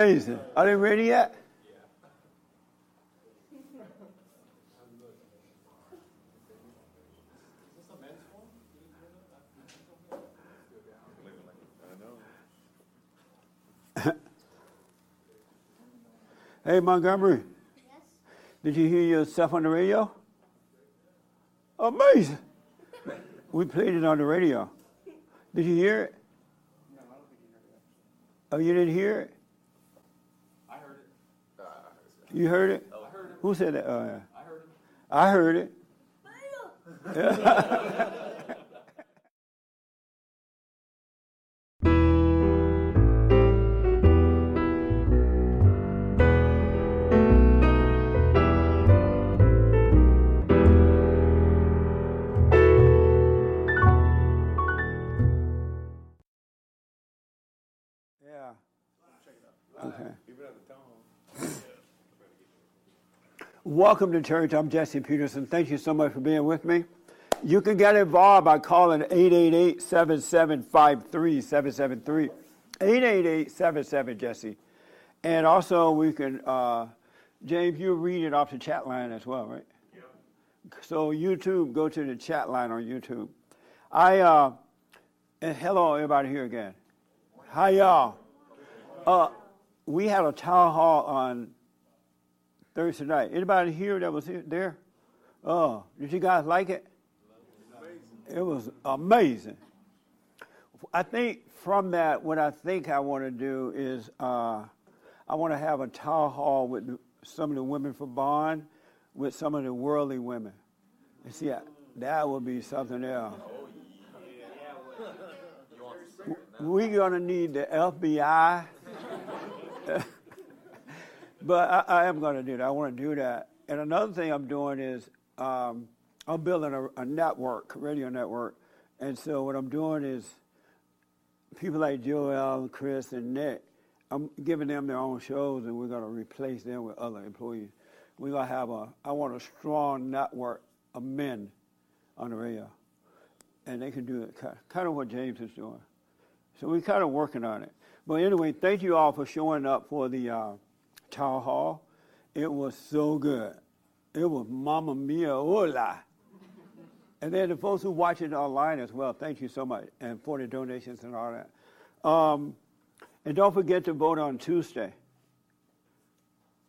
Amazing. Are they ready yet? hey, Montgomery. Yes. Did you hear yourself on the radio? Amazing. We played it on the radio. Did you hear it? No, I don't think he heard it. Oh, you didn't hear it? I heard it. Uh, You heard it? Oh, I heard it. Who said that? Oh, yeah. I heard it. I heard it. Welcome to church. I'm Jesse Peterson. Thank you so much for being with me. You can get involved by calling 888-7753-773. 888-77 And also we can, uh, James, you read it off the chat line as well, right? So YouTube, go to the chat line on YouTube. I, uh, and hello everybody here again. Hi y'all. Uh, we had a town hall on Thursday night. Anybody here that was here, there? Oh, did you guys like it? It was amazing. I think from that, what I think I want to do is uh, I want to have a town hall with some of the women for Bond, with some of the worldly women. And see, that would be something else. We're going to need the FBI. but I, I am going to do that. I want to do that. And another thing I'm doing is um, I'm building a, a network, radio network. And so what I'm doing is people like Joel, Chris, and Nick, I'm giving them their own shows, and we're going to replace them with other employees. We're going to have a, I want a strong network of men on the radio. And they can do it, kind of what James is doing. So we're kind of working on it. But anyway, thank you all for showing up for the uh, town hall. It was so good. It was Mamma Mia, hola. And then the folks who watch it online as well, thank you so much, and for the donations and all that. Um, and don't forget to vote on Tuesday.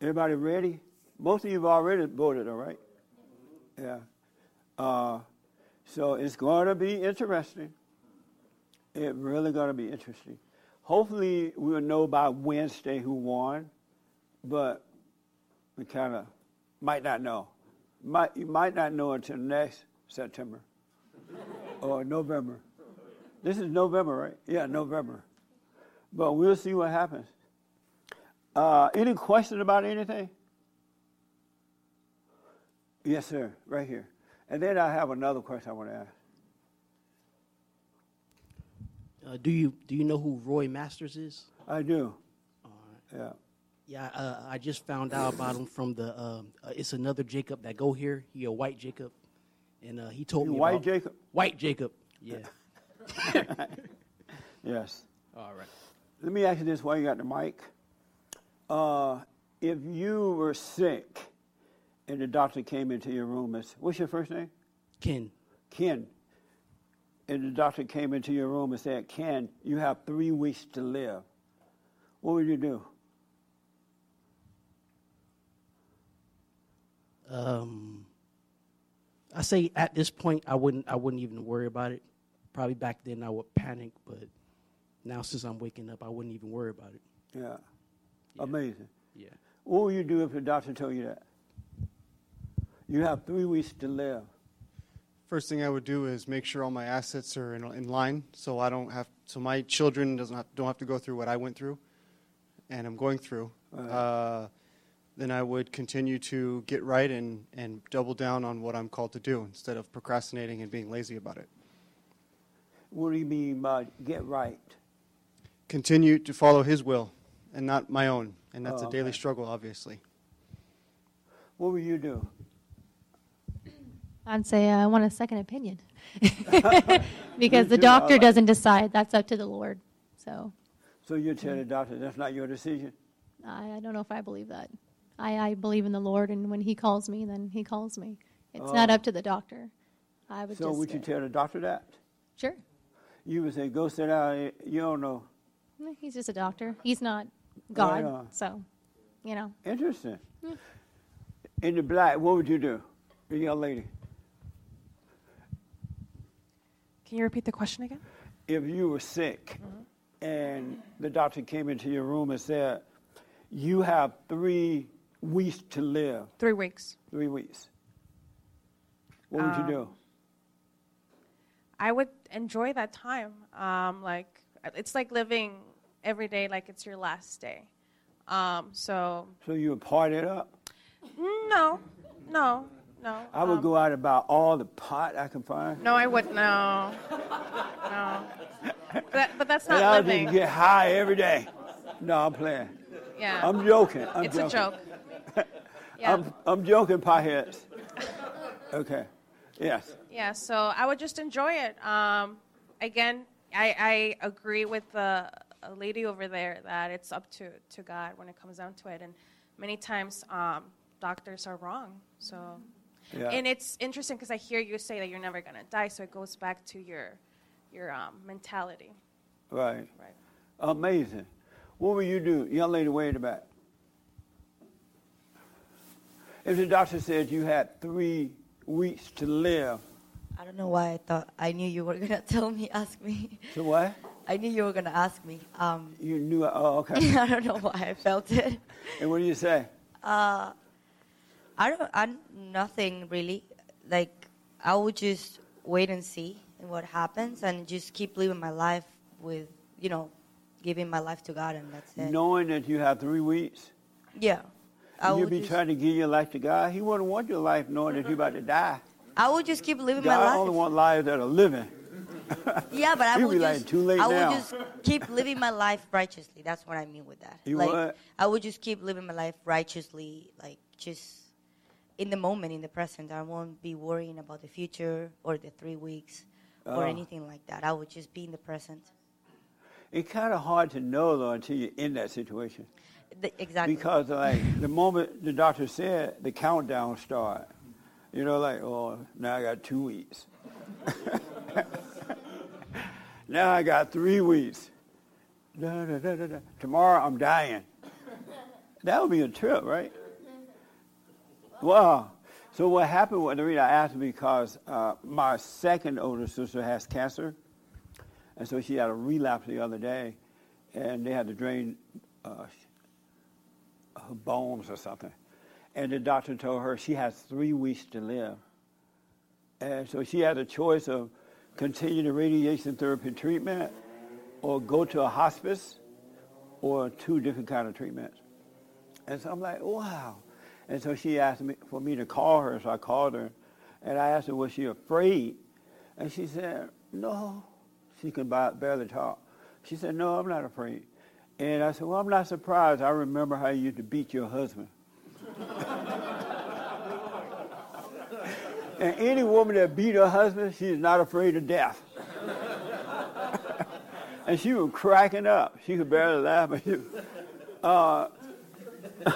Everybody ready? Most of you have already voted, all right? Yeah. Uh, so it's going to be interesting. It's really going to be interesting. Hopefully, we'll know by Wednesday who won, but we kind of might not know. Might, you might not know until next September or November. This is November, right? Yeah, November. But we'll see what happens. Uh, any question about anything? Yes, sir, right here. And then I have another question I want to ask. Uh, do you do you know who Roy Masters is? I do. All right. Yeah. Yeah, uh, I just found out about him from the. Um, uh, it's another Jacob that go here. He a white Jacob, and uh, he told You me white about- Jacob? White Jacob. Yeah. Yes. All right. Let me ask you this while you got the mic. Uh, if you were sick and the doctor came into your room, and, said, what's your first name? Ken. Ken. And the doctor came into your room and said, Ken, you have three weeks to live. What would you do? Um, I say at this point I wouldn't I wouldn't even worry about it. Probably back then I would panic, but now since I'm waking up, I wouldn't even worry about it. Yeah. Yeah. Amazing. Yeah. What would you do if the doctor told you that? You have three weeks to live. First thing I would do is make sure all my assets are in, in line, so I don't have, so my children doesn't have, don't have to go through what I went through, and I'm going through. Right. Uh, then I would continue to get right and, and double down on what I'm called to do instead of procrastinating and being lazy about it. What do you mean by get right? Continue to follow His will and not my own, and that's Oh, a daily okay. struggle, obviously. What would you do? I'd say I want a second opinion because the doctor like- doesn't decide. That's up to the Lord. So So you tell the doctor that's not your decision? I, I don't know if I believe that. I, I believe in the Lord, and when He calls me, then He calls me. It's not Oh. up to the doctor. I would So just. would you uh, tell the doctor that? Sure. You would say, go sit down. You don't know. Eh, He's just a doctor. He's not God. on. So, you know. Interesting. In the black, what would you do, the young lady? Can you repeat the question again? If you were sick and the doctor came into your room and said, you have three weeks to live, Three weeks. three weeks, what would you do? I would enjoy that time. Um, like it's like living every day like it's your last day. Um, so So you would party it up? no, no, no. I would um, go out and buy all the pot I can find. No, I wouldn't. no, no. But, but that's and not I would living. get high every day. No, I'm playing. yeah, I'm joking. I'm it's a joking. joke. Yeah. I'm, I'm joking, potheads. Okay. Yes. Yeah, so I would just enjoy it. Um, again, I, I agree with the lady over there that it's up to, to God when it comes down to it. And many times um, doctors are wrong. So, Yeah. and it's interesting because I hear you say that you're never gonna die. So it goes back to your your um, mentality. Right. Right. Amazing. What will you do, young lady way in the back? If the doctor said you had three weeks to live, I don't know why I thought I knew you were gonna tell me, ask me. so what? I knew you were gonna ask me. Um, You knew. Oh, okay. I don't know why I felt it. and what do you say? Uh, I don't. I nothing really. Like I would just wait and see what happens, and just keep living my life with you know, giving my life to God, and that's it. Knowing that you have three weeks, Yeah. I you'd be just, trying to give your life to God. He wouldn't want your life knowing that you're about to die. I would just keep living my God life. only want lives that are living. Yeah, but I would like, just, "Too late I now." would just keep living my life righteously. That's what I mean with that. You like, would? I would just keep living my life righteously, like just in the moment, in the present. I won't be worrying about the future or the three weeks or Oh. anything like that. I would just be in the present. It's kind of hard to know though until you're in that situation. The, exactly. Because like the moment the doctor said, the countdown started. You know, like, oh, now I got two weeks. now I got three weeks. Da, da, da, da, da. Tomorrow I'm dying. That would be a trip, right? Wow. So what happened? was- The reason I asked because uh, my second older sister has cancer, and so she had a relapse the other day, and they had to drain uh, bones or something. And the doctor told her she has three weeks to live. And so she had a choice of continue the radiation therapy treatment or go to a hospice or two different kind of treatments. And so I'm like, wow. And so she asked me for me to call her, so I called her. And I asked her, was she afraid? And she said, no. She could barely talk. She said, no, I'm not afraid. And I said, well, I'm not surprised. I remember how you used to beat your husband. and any woman that beat her husband, she is not afraid of death. and she was cracking up. She could barely laugh. But, uh,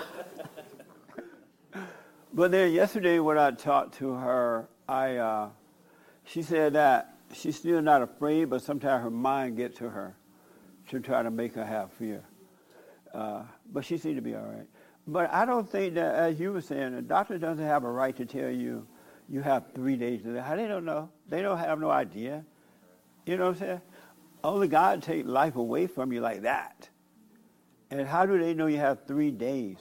but then yesterday when I talked to her, I, uh, she said that she's still not afraid, but sometimes her mind gets to her to try to make her have fear. Uh, but she seemed to be all right. But I don't think that, as you were saying, the doctor doesn't have a right to tell you you have three days to live. How they don't know? They don't have no idea. You know what I'm saying? Only God take life away from you like that. And how do they know you have three days?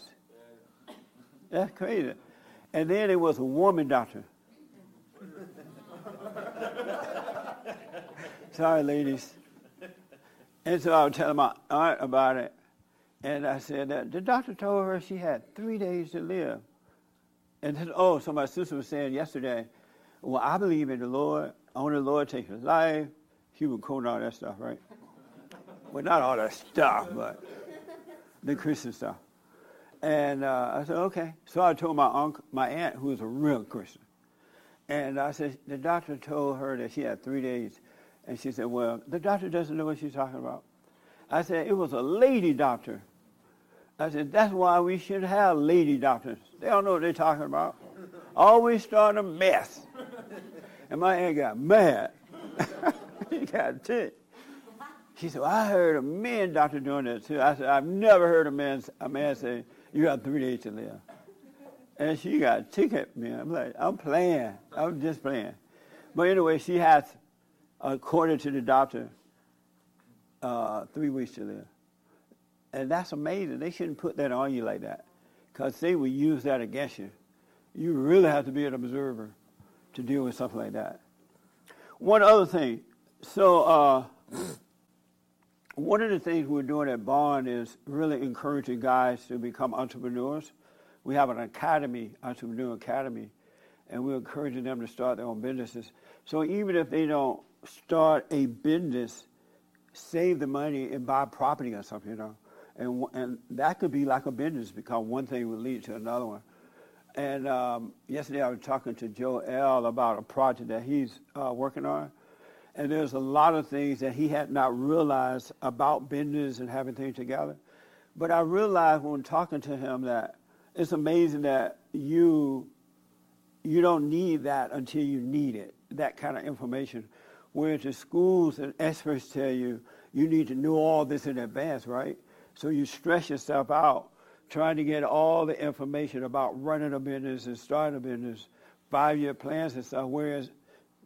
That's crazy. And then it was a woman doctor. Sorry, ladies. And so I was telling my aunt about it. And I said that the doctor told her she had three days to live. And then, oh, so my sister was saying yesterday, well, I believe in the Lord. I Only the Lord takes his life. Was quoting all that stuff, right? Well, not all that stuff, but the Christian stuff. And uh, I said, okay. So I told my uncle, my aunt, who is a real Christian, and I said, the doctor told her that she had three days. And she said, well, the doctor doesn't know what she's talking about. I said, it was a lady doctor. I said, that's why we should have lady doctors. They don't know what they're talking about. Always start a mess. And my aunt got mad. he got ticked. She said, well, I heard a man doctor doing that too. I said, I've never heard a man, a man say, you got three days to live. And she got ticked at me. I'm like, I'm playing. I'm just playing. But anyway, she has, according to the doctor, uh, three weeks to live. And that's amazing. They shouldn't put that on you like that because they will use that against you. You really have to be an observer to deal with something like that. One other thing. So, uh, one of the things we're doing at Bond is really encouraging guys to become entrepreneurs. We have an academy, Entrepreneur Academy, and we're encouraging them to start their own businesses. So even if they don't start a business, save the money and buy property or something, you know. And, and that could be like a business because one thing would lead to another one. And um, yesterday I was talking to Joe L. about a project that he's uh, working on. And there's a lot of things that he had not realized about business and having things together. But I realized when talking to him that it's amazing that you you don't need that until you need it, that kind of information. Whereas the schools and experts tell you you need to know all this in advance, right? So you stress yourself out trying to get all the information about running a business and starting a business, five year plans and stuff. Whereas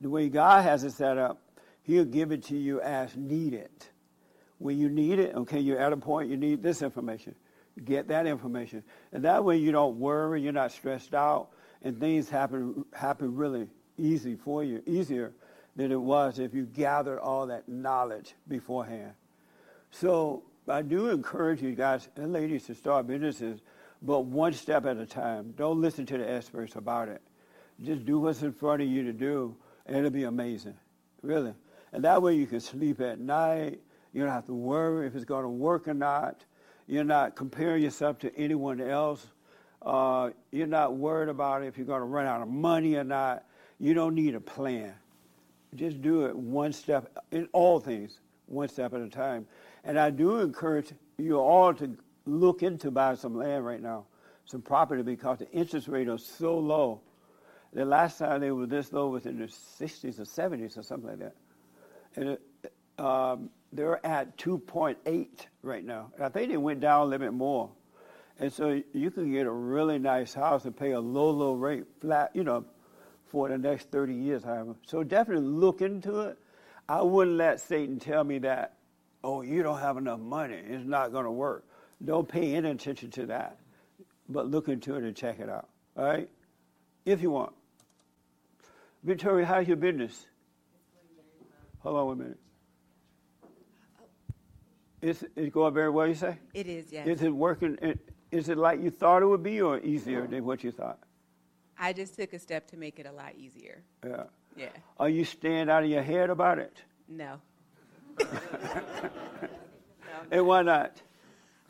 the way God has it set up, He'll give it to you as needed. When you need it, okay, you're at a point you need this information. Get that information. And that way you don't worry, you're not stressed out, and things happen happen really easy for you, easier than it was if you gathered all that knowledge beforehand. So I do encourage you guys and ladies to start businesses, but one step at a time. Don't listen to the experts about it. Just do what's in front of you to do, and it'll be amazing. Really. And that way you can sleep at night. You don't have to worry if it's going to work or not. You're not comparing yourself to anyone else. Uh, you're not worried about if you're going to run out of money or not. You don't need a plan. Just do it one step in all things, one step at a time. And I do encourage you all to look into buying some land right now, some property, because the interest rate is so low. The last time they were this low was in the 60s or 70s or something like that. And it, um, they're at 2.8 right now. And I think they went down a little bit more. And so you can get a really nice house and pay a low, low rate, flat, you know, for the next 30 years, however. So definitely look into it. I wouldn't let Satan tell me that, oh, you don't have enough money. It's not going to work. Don't pay any attention to that. But look into it and check it out. All right? If you want. Victoria, how's your business? Hold on one minute. Is it going very well, you say? It is, yes. Is it working? Is it like you thought it would be or easier than what you thought? I just took a step to make it a lot easier. Yeah. Yeah. Are you staying out of your head about it? No. And why not?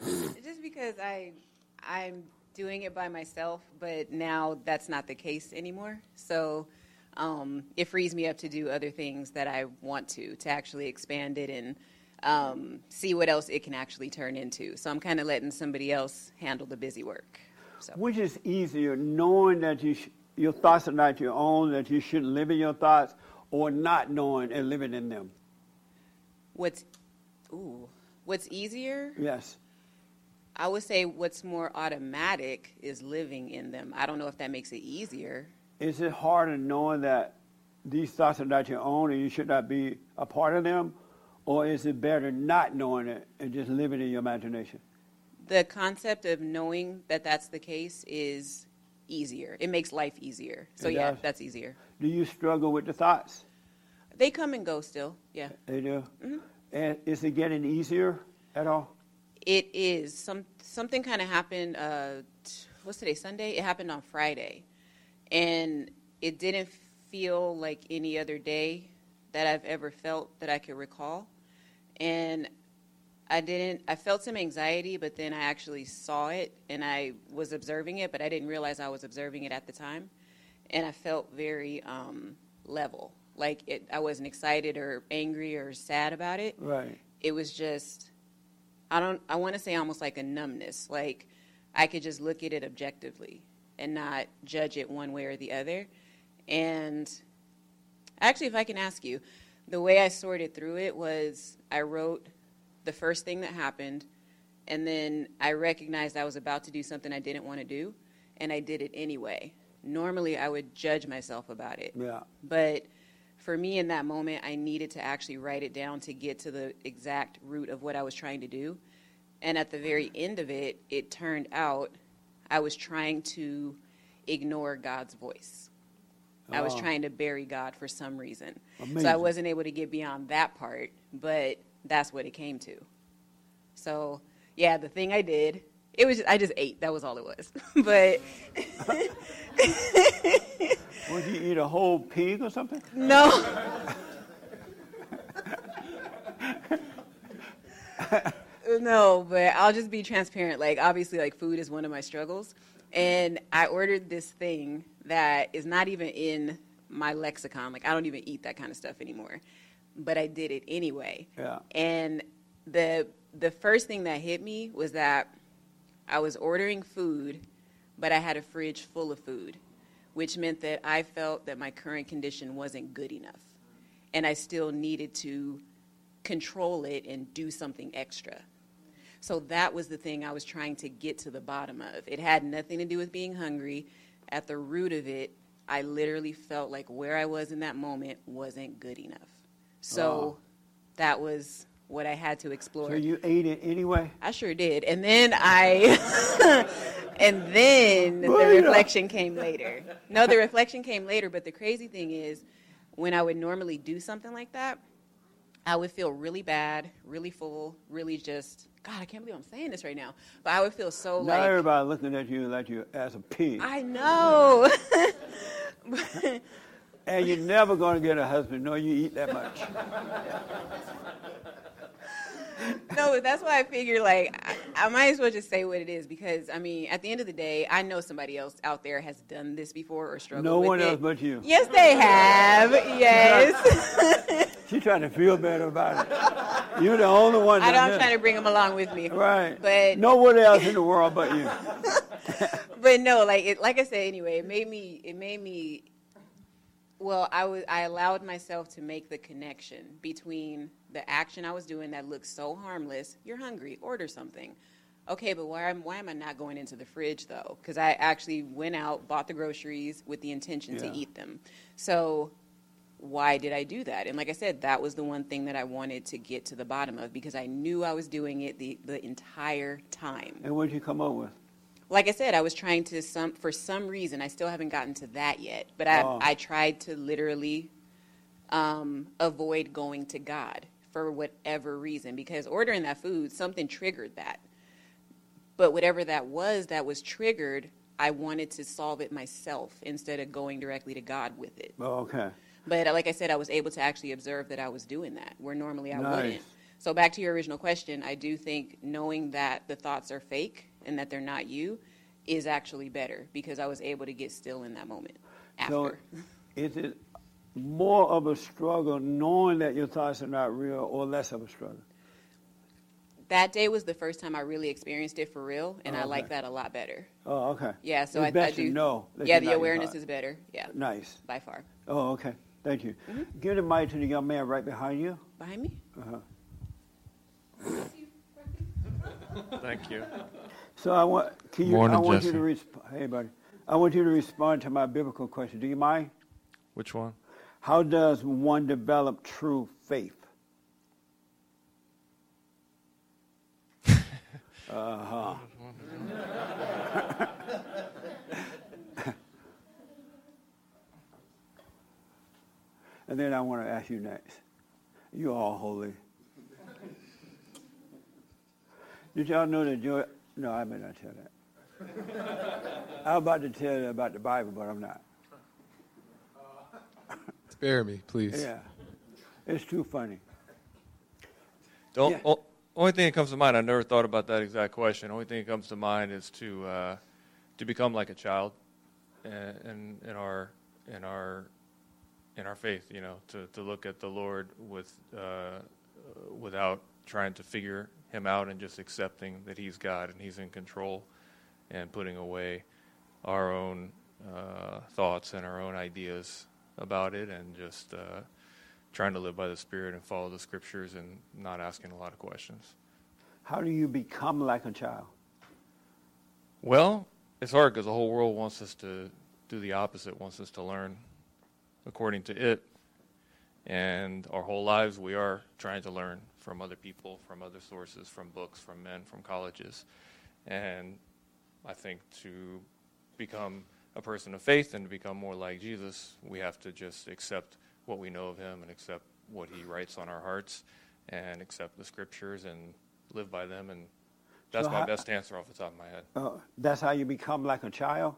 Just because I I'm doing it by myself, but now that's not the case anymore. So um, it frees me up to do other things that I want to, to actually expand it and um, see what else it can actually turn into. So I'm kind of letting somebody else handle the busy work. So. Which is easier, knowing that you sh- your thoughts are not your own, that you shouldn't live in your thoughts, or not knowing and living in them? What's, ooh, what's easier? Yes. I would say what's more automatic is living in them. I don't know if that makes it easier. Is it harder knowing that these thoughts are not your own and you should not be a part of them? Or is it better not knowing it and just living in your imagination? The concept of knowing that that's the case is easier. It makes life easier. So, It yeah, does. that's easier. Do you struggle with the thoughts? They come and go still, yeah. They do. And is it getting easier at all? It is. Some, something kind of happened, uh, what's today, Sunday? It happened on Friday. And it didn't feel like any other day that I've ever felt that I could recall. And I didn't, I felt some anxiety, but then I actually saw it and I was observing it, but I didn't realize I was observing it at the time. And I felt very um, level. Like it, I wasn't excited or angry or sad about it. Right. It was just I don't I want to say almost like a numbness. Like I could just look at it objectively and not judge it one way or the other. And actually if I can ask you, the way I sorted through it was I wrote the first thing that happened and then I recognized I was about to do something I didn't want to do and I did it anyway. Normally I would judge myself about it. Yeah. But for me in that moment, I needed to actually write it down to get to the exact root of what I was trying to do. And at the very end of it, it turned out I was trying to ignore God's voice. I was Oh. trying to bury God for some reason. So I wasn't able to get beyond that part, but that's what it came to. So, yeah, the thing I did, it was just, I just ate. That was all it was. but Would you eat a whole pig or something? No. no, but I'll just be transparent. Like, obviously, like, food is one of my struggles. And I ordered this thing that is not even in my lexicon. Like, I don't even eat that kind of stuff anymore. But I did it anyway. Yeah. And the the first thing that hit me was that I was ordering food, but I had a fridge full of food, which meant that I felt that my current condition wasn't good enough. And I still needed to control it and do something extra. So that was the thing I was trying to get to the bottom of. It had nothing to do with being hungry. At the root of it, I literally felt like where I was in that moment wasn't good enough. So Oh. that was what I had to explore. So you ate it anyway? I sure did. And then I, and then the reflection came later. No, the reflection came later. But the crazy thing is, when I would normally do something like that, I would feel really bad, really full, really just, God, I can't believe I'm saying this right now. But I would feel so Now like, everybody looking at you like you as a pig. I know. and you're never going to get a husband. No, you eat that much. no, but that's why I figure like I, I might as well just say what it is because I mean at the end of the day I know somebody else out there has done this before or struggled with it. No one it. else but you. Yes, they have. Yes, She's trying to feel better about it. You're the only one. I I'm trying to bring them along with me. Right. But no one else in the world but you. but no, like it, like I said anyway, it made me it made me well, I was I allowed myself to make the connection between the action I was doing that looked so harmless. You're hungry, order something. Okay, but why am why am I not going into the fridge though? Because I actually went out, bought the groceries with the intention to eat them. So why did I do that? And like I said, that was the one thing that I wanted to get to the bottom of because I knew I was doing it the, the entire time And what did you come up with? Like I said, I was trying to some for some reason I still haven't gotten to that yet. But I Oh. I tried to literally um, avoid going to God for whatever reason because ordering that food something triggered that. But whatever that was that was triggered, I wanted to solve it myself instead of going directly to God with it. Oh, okay. But uh, like I said, I was able to actually observe that I was doing that where normally I Nice. wouldn't. So back to your original question, I do think knowing that the thoughts are fake and that they're not you is actually better because I was able to get still in that moment So is it more of a struggle knowing that your thoughts are not real or less of a struggle? that day was the first time I really experienced it for real, and Oh, I like that a lot better. Oh, okay. Yeah, so It's I, I best do to know. that Yeah, the awareness is better. Yeah, Nice. by far. Oh, okay. Thank you. Mm-hmm. Give the mic to the young man right behind you. Behind me. Uh huh. Thank you. So I want, can you, Morning, I want you to respond. Hey, buddy. I want you to respond to my biblical question. Do you mind? Which one? How does one develop true faith? uh-huh. and then I want to ask you next. You all holy. Did y'all know that joy? No, I may not tell that. I'm about to tell you about the Bible, but I'm not. Spare me, please. Yeah. It's too funny. The o- Yeah. o- only thing that comes to mind, I never thought about that exact question. only thing that comes to mind is to uh, to become like a child in, in, in our in our in our faith. You know, to, to look at the Lord with uh, without trying to figure him out and just accepting that he's God and he's in control and putting away our own uh, thoughts and our own ideas about it and just uh, trying to live by the Spirit and follow the scriptures and not asking a lot of questions. How do you become like a child? Well, it's hard because the whole world wants us to do the opposite, wants us to learn according to it. And our whole lives, we are trying to learn from other people, from other sources, from books, from men, from colleges. And I think to become a person of faith and to become more like Jesus, we have to just accept what we know of him and accept what he writes on our hearts and accept the scriptures and live by them. And that's So my how- best answer off the top of my head. Uh, that's how you become like a child?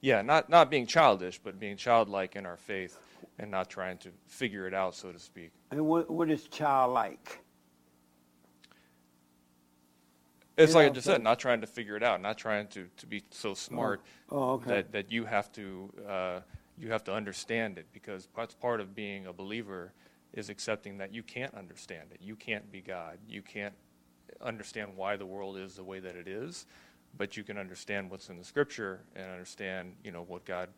Yeah, not not being childish, but being childlike in our faith and not trying to figure it out, so to speak. And what, what is childlike? It's Yeah, like I just said, not trying to figure it out, not trying to, to be so smart Oh, okay. that, that you have to uh, you have to understand it because that's part of being a believer is accepting that you can't understand it. You can't be God. You can't understand why the world is the way that it is, but you can understand what's in the Scripture and understand you know what God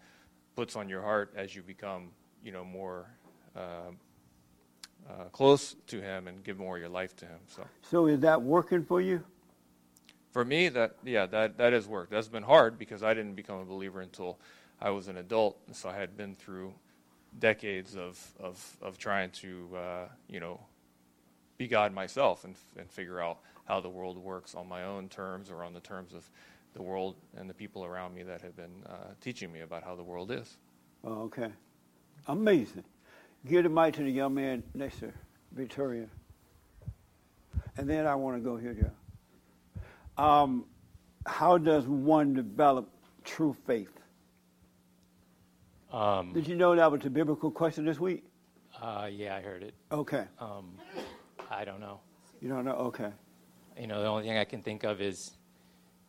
puts on your heart as you become you know more uh, uh, close to Him and give more of your life to Him. So. So is that working for you? For me, that yeah, that that has worked. That's been hard because I didn't become a believer until I was an adult, so I had been through decades of of of trying to uh, you know be God myself and and figure out how the world works on my own terms or on the terms of the world and the people around me that have been uh, teaching me about how the world is. Oh, okay. Amazing. Give the mic to the young man next to Victoria. And then I want to go here, Joe. Um, how does one develop true faith? Um, Did you know that was a biblical question this week? uh, yeah, I heard it. Okay. Um, I don't know. You don't know? Okay. You know, the only thing I can think of is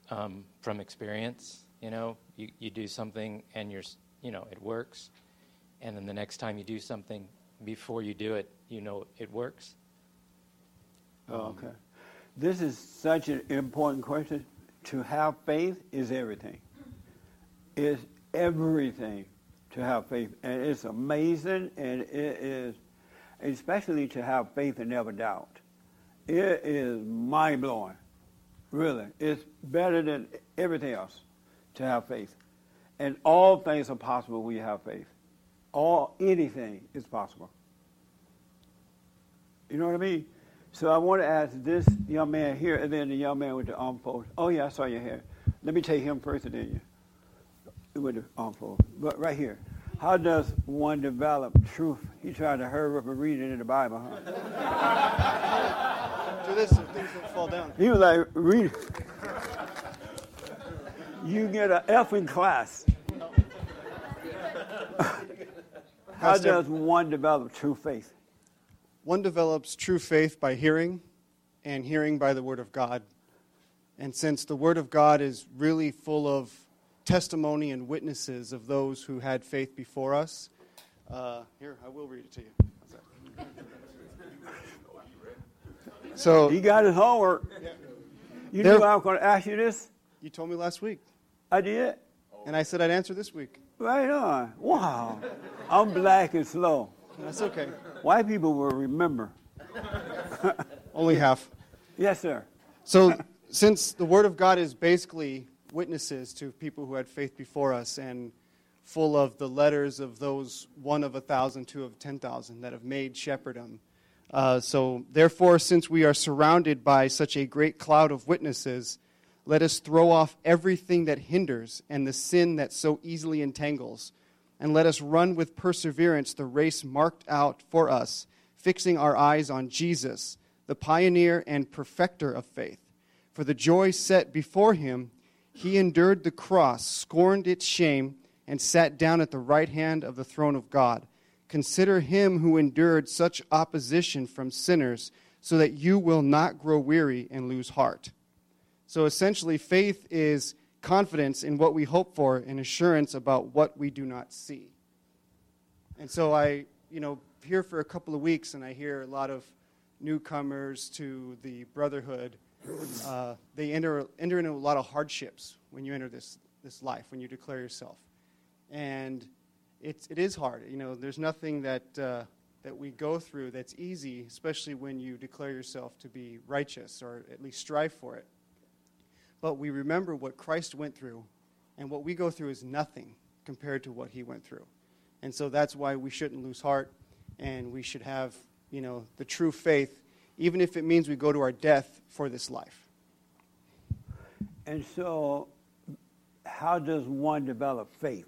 um, from experience. You know, you, you do something and you're, you know, it works, and then the next time you do something, before you do it, you know it works. Oh, okay. This is such an important question. To have faith is everything. It's everything to have faith. And it's amazing, and it is, especially to have faith and never doubt. It is mind blowing. Really. It's better than everything else to have faith. And all things are possible when you have faith. All anything is possible. You know what I mean? So I want to ask this young man here, and then the young man with the arm fold. Oh yeah, I saw your hair. Let me take him first, and then you with the arm fold. But right here, how does one develop truth? He tried to hurry up and read it in the Bible, huh? Do this so things don't fall down. He was like, read it. You get an F in class. How does one develop true faith? One develops true faith by hearing, and hearing by the Word of God. And since the Word of God is really full of testimony and witnesses of those who had faith before us, uh, here, I will read it to you. So, He got his homework. You There- knew I was going to ask you this? you told me last week, I did. and I said I'd answer this week. Right on. Wow. I'm black and slow. That's okay. White people will remember. Only half. Yes, sir. So, since the Word of God is basically witnesses to people who had faith before us and full of the letters of those one of a thousand, two of ten thousand that have made Shepherdom. Uh, so, therefore, since we are surrounded by such a great cloud of witnesses, let us throw off everything that hinders and the sin that so easily entangles, and let us run with perseverance the race marked out for us, fixing our eyes on Jesus, the pioneer and perfecter of faith. For the joy set before him, he endured the cross, scorned its shame, and sat down at the right hand of the throne of God. Consider him who endured such opposition from sinners, so that you will not grow weary and lose heart. So essentially, faith is confidence in what we hope for and assurance about what we do not see. And so I, you know, here for a couple of weeks and I hear a lot of newcomers to the brotherhood, uh, they enter, enter into a lot of hardships when you enter this, this life, when you declare yourself. And it's, it is hard. You know, there's nothing that, uh, that we go through that's easy, especially when you declare yourself to be righteous or at least strive for it. But we remember what Christ went through, and what we go through is nothing compared to what he went through. And so that's why we shouldn't lose heart, and we should have, you know, the true faith, even if it means we go to our death for this life. And so, how does one develop faith?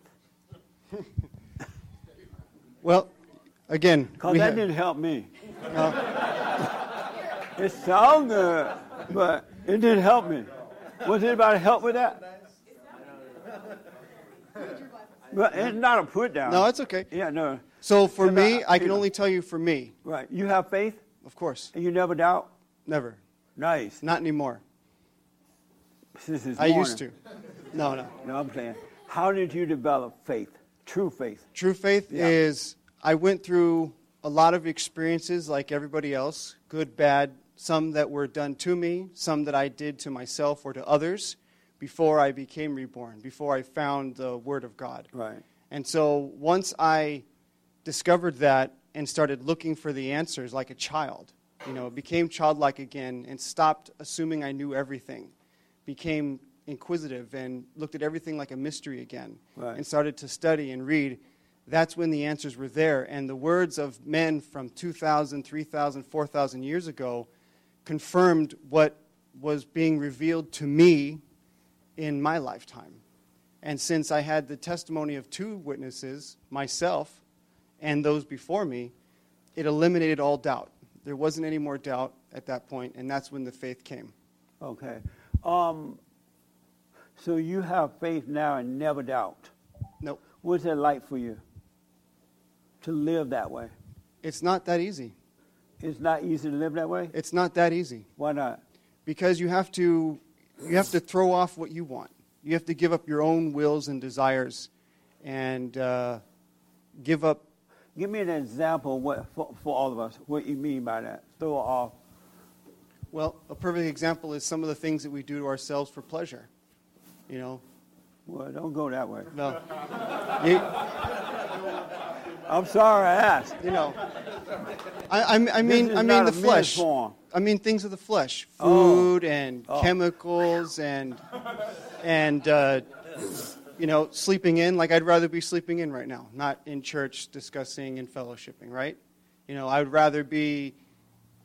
Well, again, Because that ha- didn't help me. it sounded good, but it didn't help me. Was anybody help with that? But it's not a put down. no, it's okay. Yeah, no. So for me, I- I can only tell you for me, Right. You have faith of course, and you never doubt? never, Nice. not anymore. This I used morning. to. No, no. No, I'm saying, how did you develop faith? True faith. True faith Yeah. is I went through a lot of experiences like everybody else, good, bad, some that were done to me, some that I did to myself or to others before I became reborn, before I found the Word of God. Right. And so once I discovered that and started looking for the answers like a child, you know, became childlike again and stopped assuming I knew everything, became inquisitive and looked at everything like a mystery again, Right. and started to study and read, that's when the answers were there. And the words of men from 2,000, 3,000, 4,000 years ago confirmed what was being revealed to me in my lifetime. And since I had the testimony of two witnesses, myself and those before me, it eliminated all doubt. There wasn't any more doubt at that point, and that's when the faith came. Okay. Um, so you have faith now and never doubt. Nope. What's it like for you to live that way? It's not that easy. It's not easy to live that way. It's not that easy Why not? because you have to you have to throw off what you want. You have to give up your own wills and desires, and uh, give up. Give me an example what, for, for all of us, what you mean by that. Throw off. Well, a perfect example is some of the things that we do to ourselves for pleasure. You know, Well, don't go that way. no, you, I'm sorry I asked. you know. I, I, I mean, I mean the flesh. form. I mean things of the flesh, Oh. food and Oh. chemicals and and uh, you know sleeping in. Like I'd rather be sleeping in right now, not in church discussing and fellowshipping. Right? You know, I'd rather be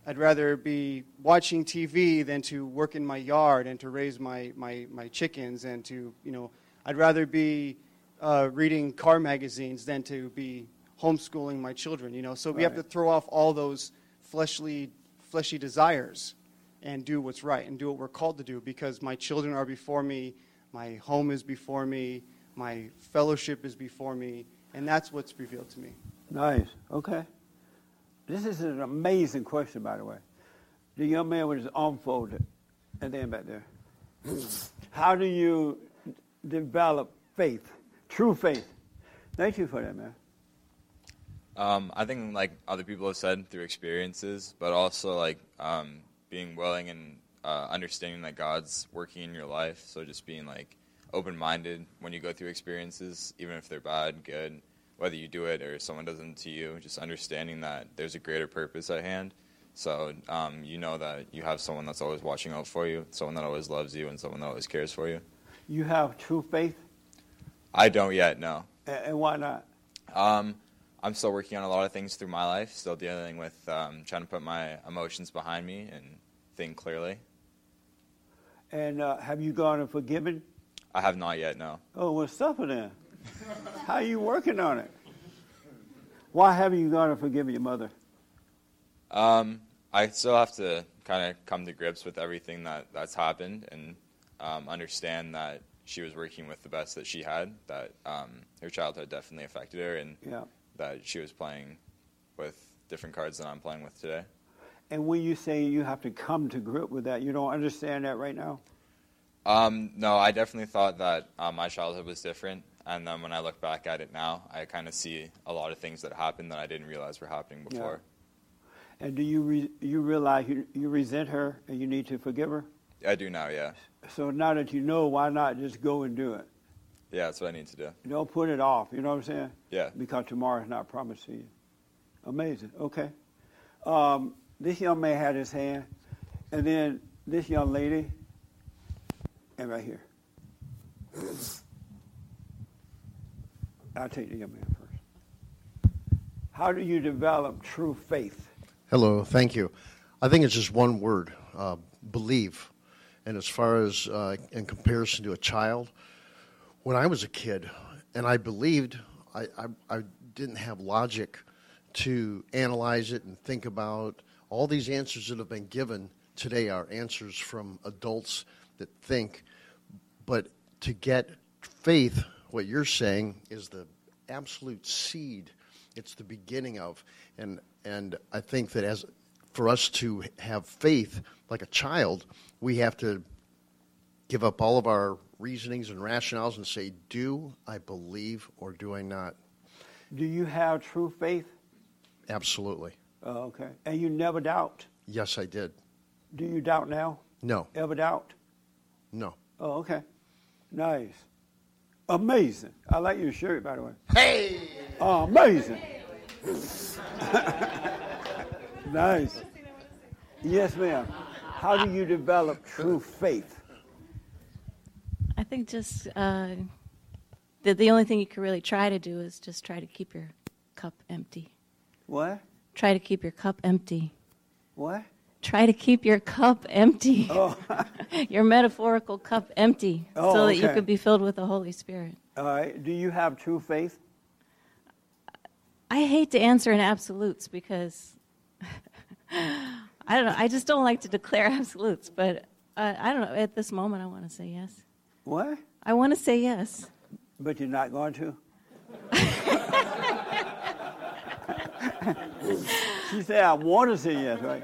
I'd rather be watching TV than to work in my yard and to raise my my, my chickens and to you know I'd rather be uh, reading car magazines than to be homeschooling my children. You know, so we have to throw off all those fleshly fleshy desires and do what's right and do what we're called to do because my children are before me, my home is before me, my fellowship is before me, and that's what's revealed to me. Nice. Okay. This is an amazing question, by the way. The young man with his arm folded, and then back there. How do you develop faith, true faith? Thank you for that, man. Um, I think like other people have said through experiences, but also like um, being willing and uh, understanding that God's working in your life. So just being like open-minded when you go through experiences, even if they're bad, good, whether you do it or someone does it to you. Just understanding that there's a greater purpose at hand. So um, you know that you have someone that's always watching out for you, someone that always loves you, and someone that always cares for you. You have true faith, I don't yet, no. and why not? Um, I'm still working on a lot of things through my life, still dealing with um, trying to put my emotions behind me and think clearly. And uh, have you gone and forgiven? I have not yet, no. Oh, well, suffer then. How are you working on it? Why haven't you gone and forgiven your mother? Um, I still have to kind of come to grips with everything that, that's happened and um, understand that she was working with the best that she had, that um, her childhood definitely affected her, and Yeah. That she was playing with different cards than I'm playing with today. And when you say you have to come to grip with that, you don't understand that right now? Um, no, I definitely thought that uh, my childhood was different, and then when I look back at it now, I kind of see a lot of things that happened that I didn't realize were happening before. Yeah. And do you re- you realize you, you resent her and you need to forgive her? I do now, yeah. So now that you know, why not just go and do it? Yeah, that's what I need to do. Don't put it off. You know what I'm saying? Yeah. Because tomorrow is not promised to you. Amazing. Okay. Um, this young man had his hand, and then this young lady, and right here. I'll take the young man first. How do you develop true faith? Hello, thank you. I think it's just one word uh, believe. And as far as uh, in comparison to a child, when I was a kid and I believed, I, I, I didn't have logic to analyze it and think about all these answers that have been given today are answers from adults that think. But to get faith, what you're saying is the absolute seed. It's the beginning of, and and I think that as for us to have faith like a child, we have to give up all of our reasonings and rationales and say, "Do I believe or do I not?" Do you have true faith? Absolutely. Oh, okay. And you never doubt? Yes, I did. Do you doubt now? No. Ever doubt? No. Oh, okay. Nice. Amazing. I like your shirt, by the way. Hey! Amazing. nice. Yes, ma'am. How do you develop true faith? I think just uh, the the only thing you can really try to do is just try to keep your cup empty. What? Try to keep your cup empty. What? Try to keep your cup empty. Oh. your metaphorical cup empty, Oh, so that you could be filled with the Holy Spirit. All right. Do you have true faith? I hate to answer in absolutes because I don't know. I just don't like to declare absolutes, but uh, I don't know. At this moment, I want to say yes. What? I want to say yes. But you're not going to? she said, I want to say yes, right?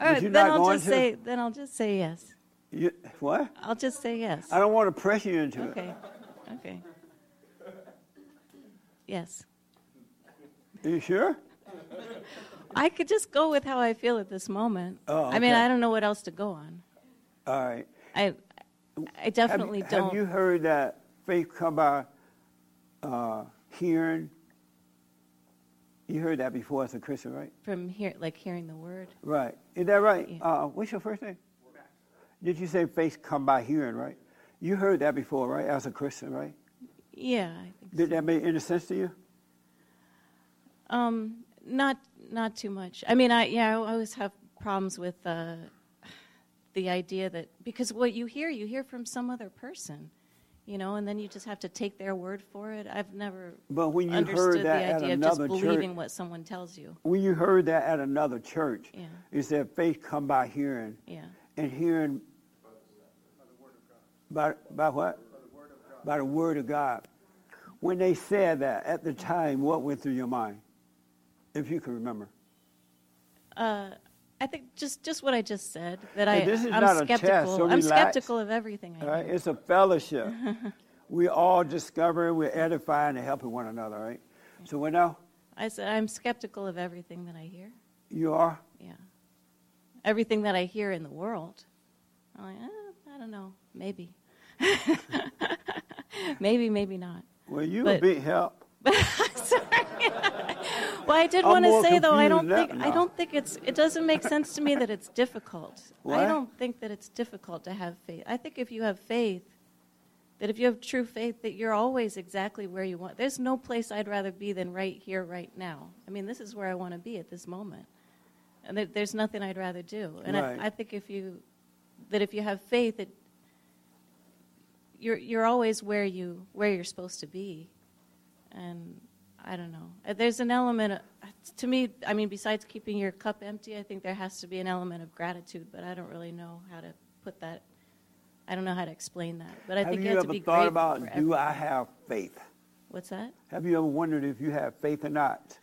All right, then I'll just to? say then I'll just say yes. You, what? I'll just say yes. I don't want to press you into it. Okay. Okay. Yes. Are you sure? I could just go with how I feel at this moment. Oh, I mean. I don't know what else to go on. All right. I I definitely have, don't. Have you heard that faith come by uh, hearing? You heard that before as a Christian, right? from hear like hearing the word. Right. Is that right? Yeah. Uh, what's your first name? Did you say faith come by hearing, right? You heard that before, right? As a Christian, right? Yeah, I think Did so. that make any sense to you? Um, not not too much. I mean, I yeah, I always have problems with uh, the idea that because what you hear, you hear from some other person, you know, and then you just have to take their word for it. I've never But when you understood heard that the at idea of just believing church- what someone tells you. When you heard that at another church, Yeah. you said faith come by hearing, Yeah. and hearing by, by what? By the word of God. When they said that at the time, what went through your mind, if you can remember? Uh, I think just just what I just said that Hey, I this is I'm not a test, skeptical. so I'm relax. skeptical of everything. All right, it's a fellowship. we all discovering, we're edifying, and helping one another. Right. So what now? I said I'm skeptical of everything that I hear. You are. Yeah, everything that I hear in the world. I'm like, eh, I don't know, maybe, maybe, maybe not. Well, you But- be big help. Well, I did want to say though, I don't think now. I don't think it's it doesn't make sense to me that it's difficult. What? I don't think that it's difficult to have faith. I think if you have faith, that if you have true faith, that you're always exactly where you want. There's no place I'd rather be than right here, right now. I mean, this is where I want to be at this moment, and there, there's nothing I'd rather do. And Right. I, I think if you that if you have faith, that you're you're always where you where you're supposed to be, and I don't know. Uh, There's an element, of, to me, I mean, besides keeping your cup empty, I think there has to be an element of gratitude, but I don't really know how to put that. I don't know how to explain that. But I have think you you have ever to be thought about, do everything. I have faith? What's that? Have you ever wondered if you have faith or not?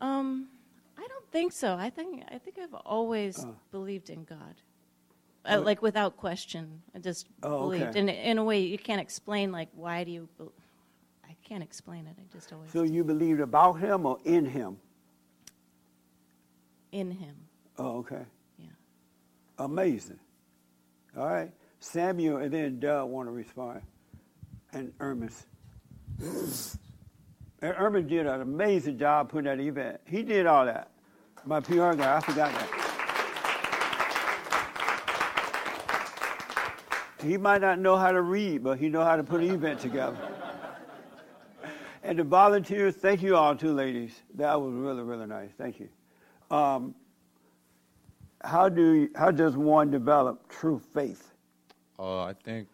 Um, I don't think so. I think I think I've always Uh. believed in God, uh, like without question. I just Oh, believed. okay. And in a way, you can't explain like why do you. bel I can't explain it. I just always. So you believed about him or in him? in Him. Oh, okay. Yeah. Amazing. All right. Samuel and then Doug want to respond. And Ermis. And Ermis did an amazing job putting that event. He did all that. My PR guy, I forgot that. He might not know how to read, but he know how to put an event together. And the volunteers, thank you all too, ladies. That was really, really nice. Thank you. Um, how do you, how does one develop true faith? Uh, I think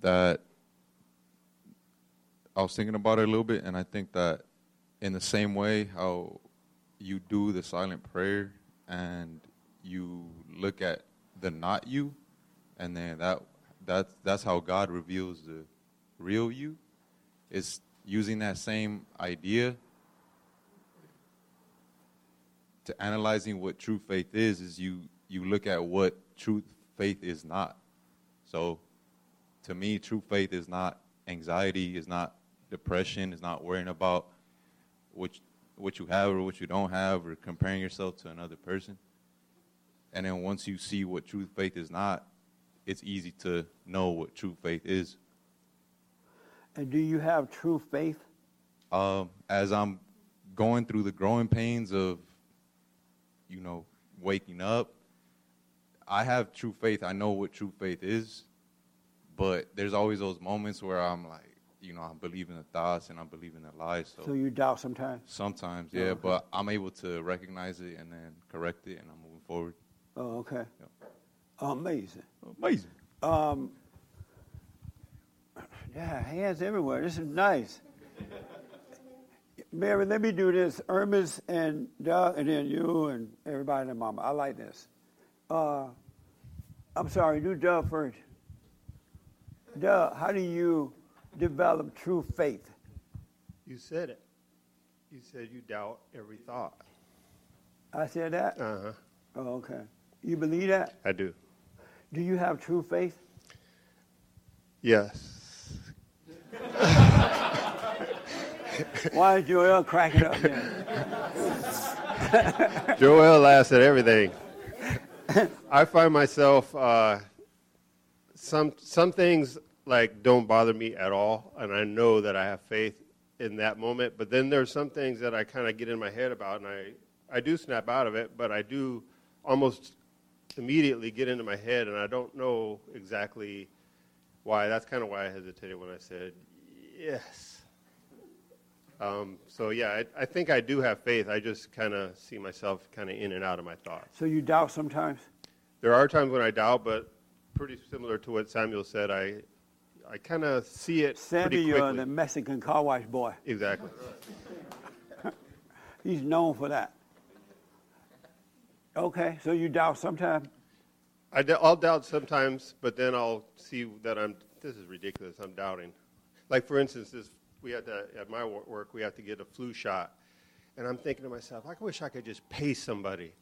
that I was thinking about it a little bit, and I think that in the same way how you do the silent prayer and you look at the not you, and then that that's that's how God reveals the real you. Is using that same idea to analyzing what true faith is. Is you you look at what true faith is not. So, to me, true faith is not anxiety, is not depression, is not worrying about what what you have or what you don't have, or comparing yourself to another person. And then once you see what true faith is not, it's easy to know what true faith is. And do you have true faith? Um, as I'm going through the growing pains of, you know, waking up, I have true faith. I know what true faith is, but there's always those moments where I'm like, you know, I believe in the thoughts and I believe in the lies. So, So you doubt sometimes? sometimes, yeah, Oh, okay. but I'm able to recognize it and then correct it, and I'm moving forward. Oh, okay. Amazing. Amazing. Um, yeah, hands everywhere. This is nice. Mary, let me do this. Ermis and Doug, and then you and everybody and Mama. I like this. Uh, I'm sorry, do Doug first. Doug, how do you develop true faith? You said it. You said you doubt every thought. I said that? Uh huh. Oh, okay. You believe that? I do. Do you have true faith? Yes. Why is Joel cracking up? Joel laughs at everything. I find myself uh, some some things like don't bother me at all, and I know that I have faith in that moment. But then there's some things that I kind of get in my head about, and I I do snap out of it, but I do almost immediately get into my head, and I don't know exactly why. That's kind of why I hesitated when I said yes. Um, so yeah, I, I think I do have faith. I just kind of see myself kind of in and out of my thoughts. So you doubt sometimes? There are times when I doubt, but pretty similar to what Samuel said, I I kind of see it pretty Samuel, the Mexican car wash boy. Exactly. He's known for that. Okay, so you doubt sometimes? I d- I'll doubt sometimes, but then I'll see that I'm. This is ridiculous. I'm doubting. Like for instance, this we had to at my work we had to get a flu shot, and I'm thinking to myself, I wish I could just pay somebody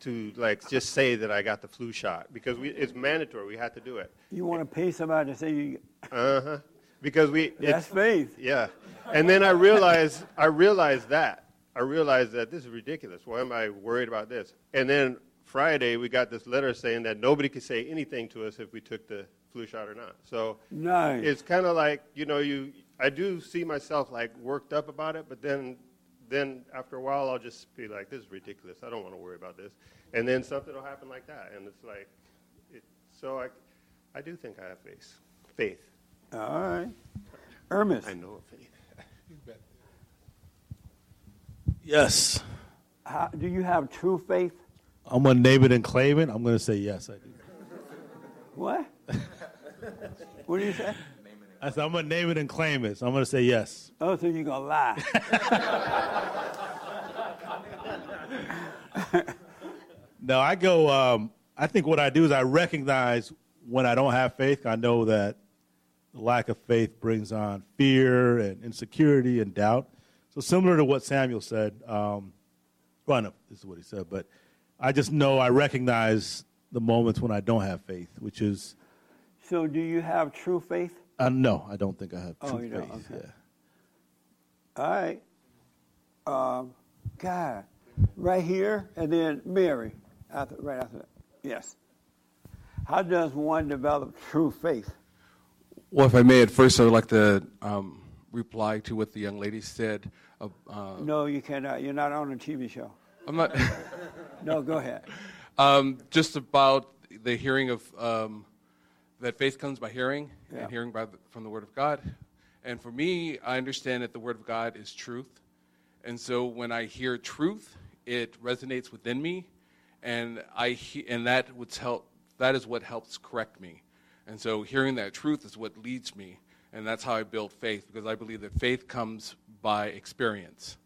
to like just say that I got the flu shot because we, it's mandatory. We have to do it. You want to pay somebody to say you. Uh huh. Because we. That's it's- faith. Yeah. And then I realized, I realized that. I realized that this is ridiculous. Why am I worried about this? And then Friday, we got this letter saying that nobody could say anything to us if we took the flu shot or not. So Nice. it's kind of like, you know, you. I do see myself like worked up about it, but then, then after a while, I'll just be like, this is ridiculous. I don't want to worry about this. And then something will happen like that, and it's like, it, so I, I do think I have faith. Faith. All right. Ermis. I know of faith. Yes. How, do you have true faith? I'm going to name it and claim it. I'm going to say yes, I do. What? what do you say? I said, I'm going to name it and claim it. So I'm going to say yes. Oh, so you're going to lie. No, I go, um, I think what I do is I recognize when I don't have faith. I know that the lack of faith brings on fear and insecurity and doubt. So similar to what Samuel said, um, well, no, this is what he said, but I just know I recognize the moments when I don't have faith, which is, so do you have true faith? Uh, no, I don't think I have Oh, true you faith. don't? Okay. Yeah. All right. Um, God, Right here, and then Mary, after, right after that. Yes. How does one develop true faith? Well, if I may, at first I would like to um, reply to what the young lady said. Uh, uh, No, you cannot. You're not on a TV show. I'm not. No, go ahead. um, just about the hearing of um, that faith comes by hearing, Yeah. and hearing by the, from the Word of God. And for me, I understand that the Word of God is truth, and so when I hear truth, it resonates within me, and I he- and that would help. That is what helps correct me, and so hearing that truth is what leads me, and that's how I build faith because I believe that faith comes by experience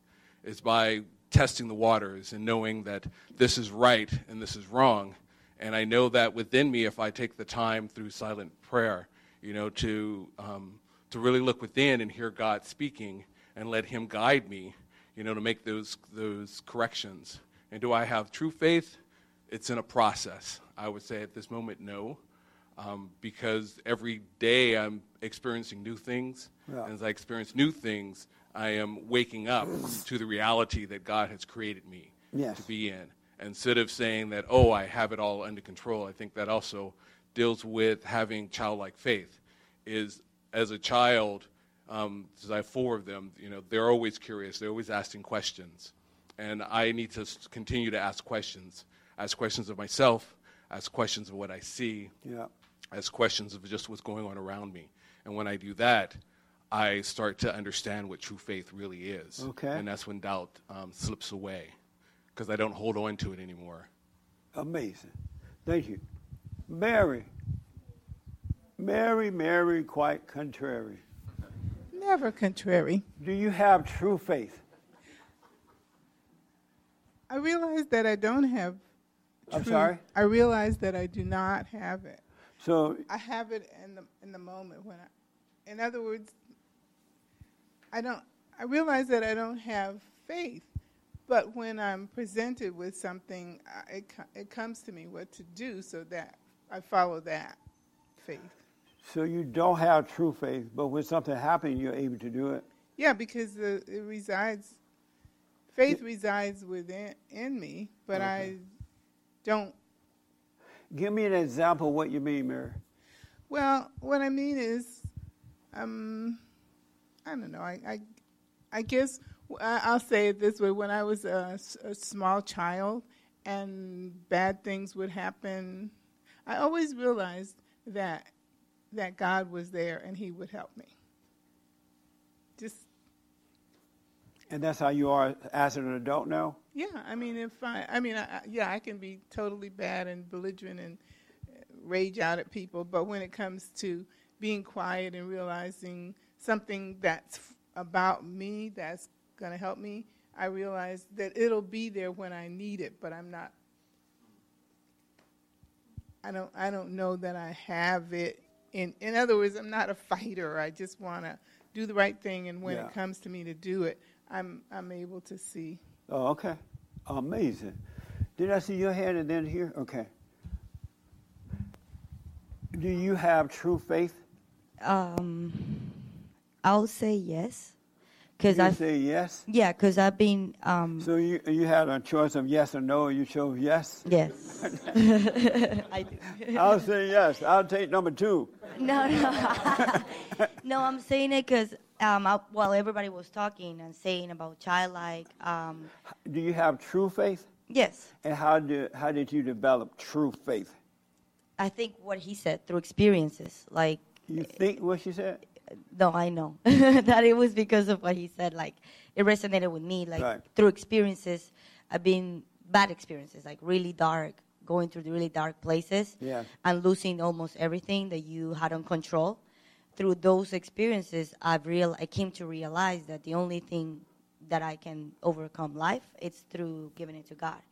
is by testing the waters and knowing that this is right and this is wrong. And I know that within me, if I take the time through silent prayer, you know, to um, to really look within and hear God speaking and let Him guide me, you know, to make those those corrections. And do I have true faith? It's in a process. I would say at this moment, no, um, because every day I'm experiencing new things, Yeah. and as I experience new things, I am waking up to the reality that God has created me Yes. to be in. Instead of saying that, oh, I have it all under control, I think that also deals with having childlike faith. Is as a child, um, 'cause I have four of them, you know, they're always curious, they're always asking questions. And I need to continue to ask questions. Ask questions of myself, ask questions of what I see, Yeah. as questions of just what's going on around me. And when I do that, I start to understand what true faith really is. Okay. And that's when doubt um, slips away because I don't hold on to it anymore. Amazing. Thank you. Mary. Mary, Mary, quite contrary. Never contrary. Do you have true faith? I realize that I don't have. I'm true- sorry? I realize that I do not have it. So, I have it in the in the moment when I. In other words, I don't. I realize that I don't have faith, but when I'm presented with something, it it comes to me what to do, so that I follow that faith. so you don't have true faith, but when something happens, you're able to do it. Yeah, because the, it resides. Faith resides within in me, but I don't Give me an example of what you mean, Mary. Well, what I mean is, um, I don't know. I, I, I guess I'll say it this way: when I was a small child and bad things would happen, I always realized that that God was there and He would help me. Just And that's how you are as an adult now? yeah. I mean, if I, I mean, I, yeah, I can be totally bad and belligerent and rage out at people, but when it comes to being quiet and realizing something that's about me that's going to help me, I realize that it'll be there when I need it, but I'm not. I don't. I don't know that I have it. In in other words, I'm not a fighter. I just want to do the right thing, and when Yeah. it comes to me to do it, I'm I'm able to see. Oh, okay. Amazing. Did I see your hand and then here? Okay. Do you have true faith? Um, I'll say yes, because You I say yes. yeah, because I've been um, So you you had a choice of yes or no. You chose yes. yes. I do. I'll say yes. I'll take number two. No, no. no, I'm saying it because um, I, while everybody was talking and saying about childlike, um, Do you have true faith? yes, And how did how did you develop true faith? I think what he said through experiences, like You think what she said? No, I know that it was because of what he said. Like it resonated with me. Like Right. through experiences, I've been bad experiences, like really dark, going through the really dark places, Yeah. and losing almost everything that you had on control. Through those experiences, I've real I came to realize that the only thing that I can overcome life it's through giving it to God,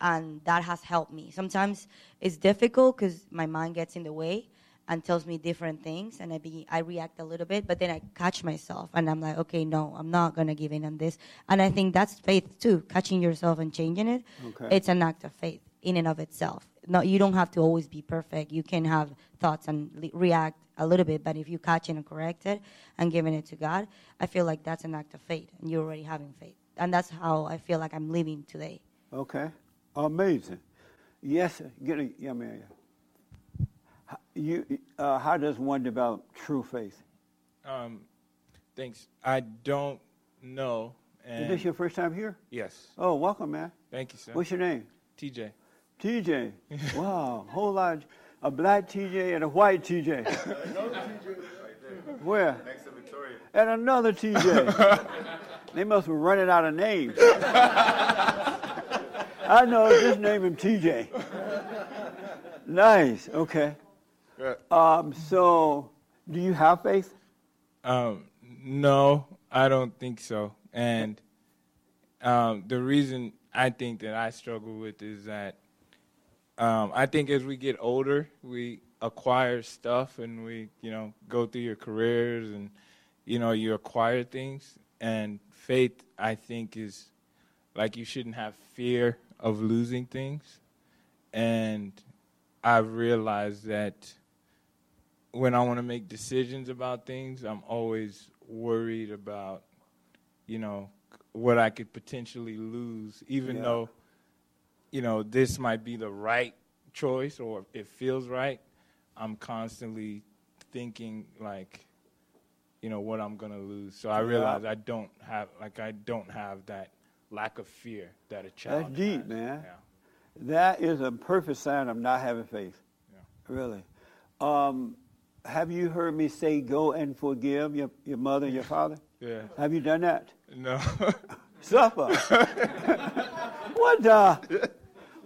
and that has helped me. Sometimes it's difficult because my mind gets in the way and tells me different things, and I be I react a little bit, but then I catch myself and I'm like, okay, no, I'm not gonna give in on this, and I think that's faith too, catching yourself and changing it. Okay. It's an act of faith in and of itself. No, you don't have to always be perfect. You can have thoughts and le- react a little bit, but if you catch it and correct it and giving it to God, I feel like that's an act of faith, and you're already having faith. and that's how I feel like I'm living today. Okay. Amazing. Yes, get a yeah, man. Yeah. How- You, uh, how does one develop true faith? Um, thanks. I don't know. And Is this your first time here? Yes. Oh, welcome, man. Thank you, sir. What's your name? TJ. TJ. wow, whole lot. A black TJ and a white TJ. Where? Next to Victoria. And another TJ. they must be running out of names. I know, just name him TJ. Nice. Okay. Um, so, do you have faith? Um, no, I don't think so. And um, the reason I think that I struggle with is that um, I think as we get older, we acquire stuff and we, you know, go through your careers and, you know, you acquire things. And faith, I think, is like you shouldn't have fear of losing things. And I've realized that when I want to make decisions about things, I'm always worried about, you know, what I could potentially lose, even Yeah. though, you know, this might be the right choice or it feels right. I'm constantly thinking like, you know, what I'm gonna lose. So I Yeah. realize I don't have like I don't have that lack of fear that a child. That's deep, has. man. Yeah. That is a perfect sign of not having faith. Really. Um, have you heard me say, go and forgive your, your mother and your father? Yeah. Have you done that? No. Suffer. what the?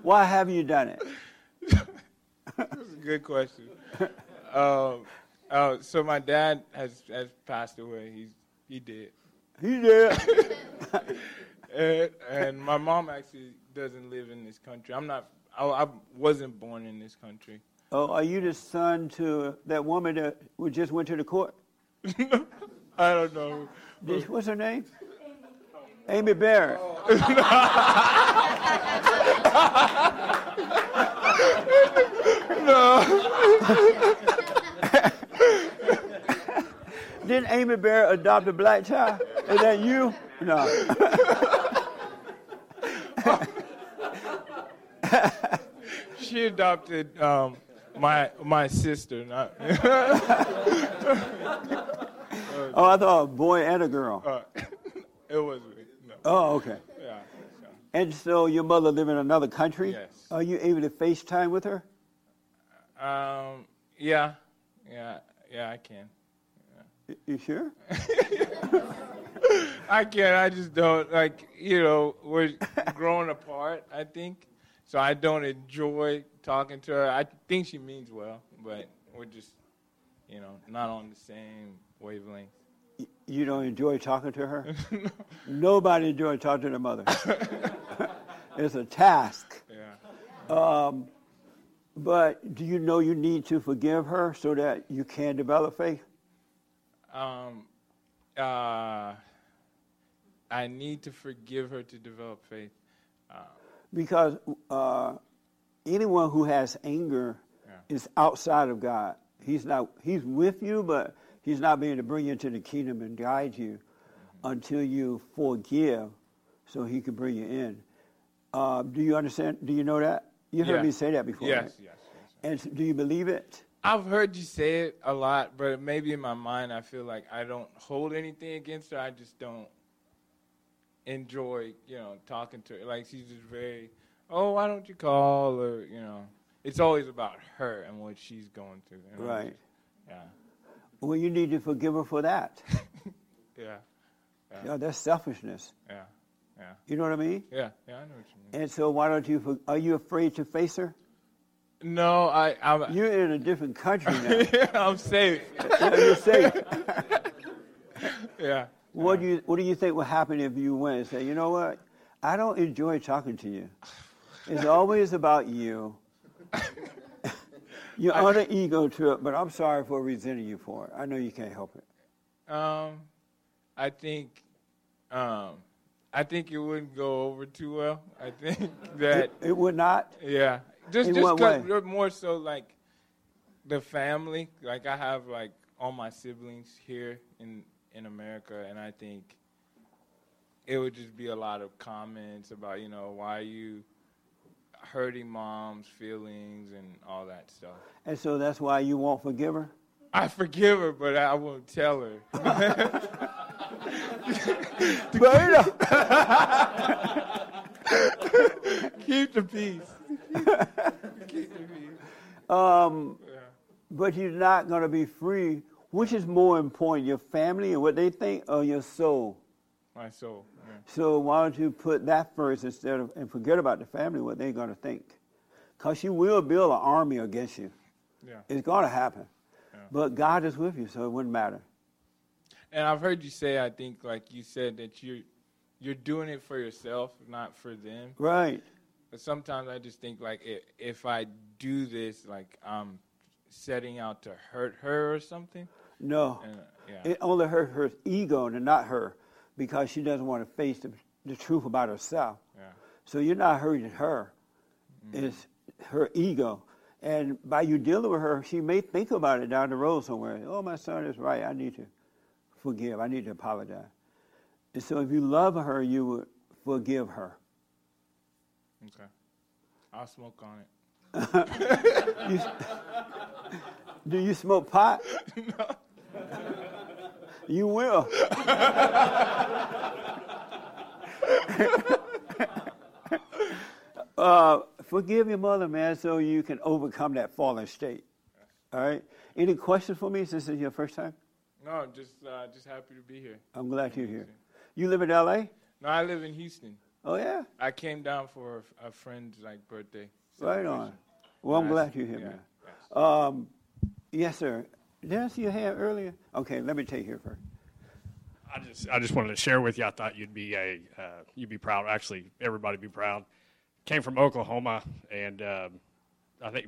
Why have you done it? That's a good question. um, uh, so my dad has has passed away. He's he did. He did. and, and my mom actually doesn't live in this country. I'm not. I, I wasn't born in this country. Oh, are you the son to that woman that we just went to the court? I don't know. This- what's her name? Amy Barrett. No. Didn't Amy Barrett adopt a black child? Is that you? No. she adopted um, my my sister. Not Oh, I thought a boy and a girl. Uh, it was me. No. Oh, okay. Yeah. And so your mother live in another country? Yes. Are you able to FaceTime with her? Um. Yeah. Yeah. Yeah. I can. You sure? I can't. I just don't like. You know, we're growing apart. I think so. I don't enjoy talking to her. I think she means well, but we're just, you know, not on the same wavelength. You don't enjoy talking to her? Nobody enjoys talking to their mother. it's a task. Yeah. Um, but do you know you need to forgive her so that you can develop faith? Um. Uh. I need to forgive her to develop faith. Uh, Because uh, anyone who has anger is outside of God. He's not. He's with you, but he's not being to bring you into the kingdom and guide you until you forgive, so he can bring you in. Uh, do you understand? Do you know that? You heard Yeah. me say that before. Yes, right? yes, And do you believe it? I've heard you say it a lot, but maybe in my mind I feel like I don't hold anything against her. I just don't enjoy, you know, talking to her. Like she's just very, oh, why don't you call? Or you know, it's always about her and what she's going through. you know? Right. Yeah. Well, you need to forgive her for that. Yeah. Yeah. Yeah, that's selfishness. Yeah. Yeah. You know what I mean? Yeah. Yeah. I know what you mean. And so, why don't you? Are you afraid to face her? No, I. I'm, You're in a different country now. I'm safe. Yeah, you're safe. Yeah. What do you What do you think would happen if you went and say, you know what? I don't enjoy talking to you. It's always about you. You're on an ego trip, but I'm sorry for resenting you for it. I know you can't help it. Um, I think, um, I think it wouldn't go over too well. I think that It, it would not. yeah, just In just 'cause more so like the family. Like I have like all my siblings here in in America, and I think it would just be a lot of comments about, you know, why are you hurting mom's feelings and all that stuff. And so that's why you won't forgive her? I forgive her, but I won't tell her. Keep the peace. Keep the peace. Um, But you're not going to be free. Which is more important, your family and what they think, or your soul? My soul. Yeah. So why don't you put that first instead of and forget about the family, what they're going to think? Because you will build an army against you. Yeah. It's going to happen. Yeah. But God is with you, so it wouldn't matter. And I've heard you say, I think, like you said, that you're you're doing it for yourself, not for them. Right. But sometimes I just think, like, if, if I do this, like, I'm setting out to hurt her or something. No. And, uh, yeah. It only hurt her ego and not her because she doesn't want to face the, the truth about herself. Yeah. So you're not hurting her. Mm-hmm. It's her ego. And by you dealing with her, she may think about it down the road somewhere. Oh, my son is right. I need to forgive. I need to apologize. And so if you love her, you would forgive her. Okay. I'll smoke on it. You- do you smoke pot? You will. uh, forgive your mother, man, so you can overcome that fallen state. All right. Any questions for me since is your first time? No, just uh, just happy to be here. I'm glad you're here. You live in L.A. No, I live in Houston. Oh yeah. I came down for a, a friend's like birthday. Right on. Well, I'm glad you're here, Yeah. man. Um, yes, sir. I see your hand earlier? Okay, let me take here first. I just I just wanted to share with you. I thought you'd be a uh, you'd be proud. Actually, everybody be proud. Came from Oklahoma, and um, I think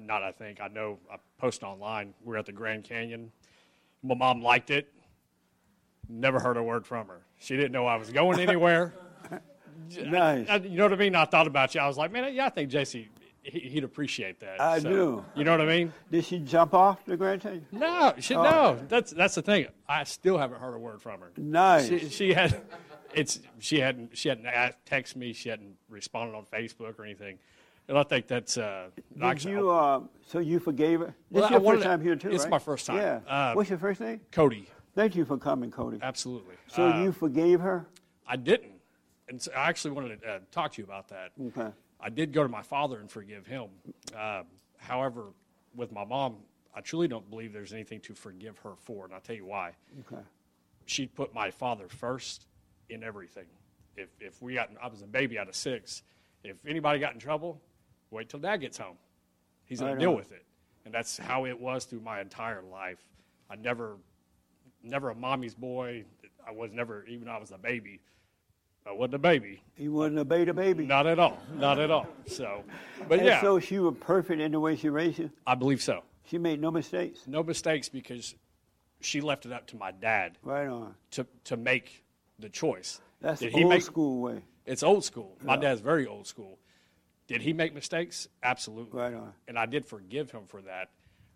not. I think I know. I posted online. We are at the Grand Canyon. My mom liked it. Never heard a word from her. She didn't know I was going anywhere. nice. I- you know what I mean? I thought about you. I was like, man, yeah, I think he, he'd appreciate that. I So, do. You know what I mean? Did she jump off the Grand Canyon? No, she Oh. no. That's that's the thing. I still haven't heard a word from her. Nice. She, she had, it's she hadn't she hadn't texted me. She hadn't responded on Facebook or anything. And I think that's uh. Did you? Uh, so you forgave her? Well, This I your first to- time here too, it's right? my first time. Yeah. Uh, What's your first name? Cody. Thank you for coming, Cody. Absolutely. So Uh, you forgave her? I didn't, and so I actually wanted to uh, talk to you about that. Okay. I did go to my father and forgive him. Um, however, with my mom, I truly don't believe there's anything to forgive her for, and I'll tell you why. Okay. She put my father first in everything. If if we got, I was a baby out of six. If anybody got in trouble, wait till dad gets home. He's gonna deal with it, and that's how it was through my entire life. I never, never a mommy's boy. I was never even I was a baby. I wasn't a baby. You wasn't a beta baby. Not at all. Not at all. So, but and yeah, So she was perfect in the way she raised you. I believe so. She made no mistakes. No mistakes because she left it up to my dad Right on. to to make the choice. That's Did the he old make- school way. It's old school. My Yeah. dad's very old school. Did he make mistakes? Absolutely. Right on. And I did forgive him for that.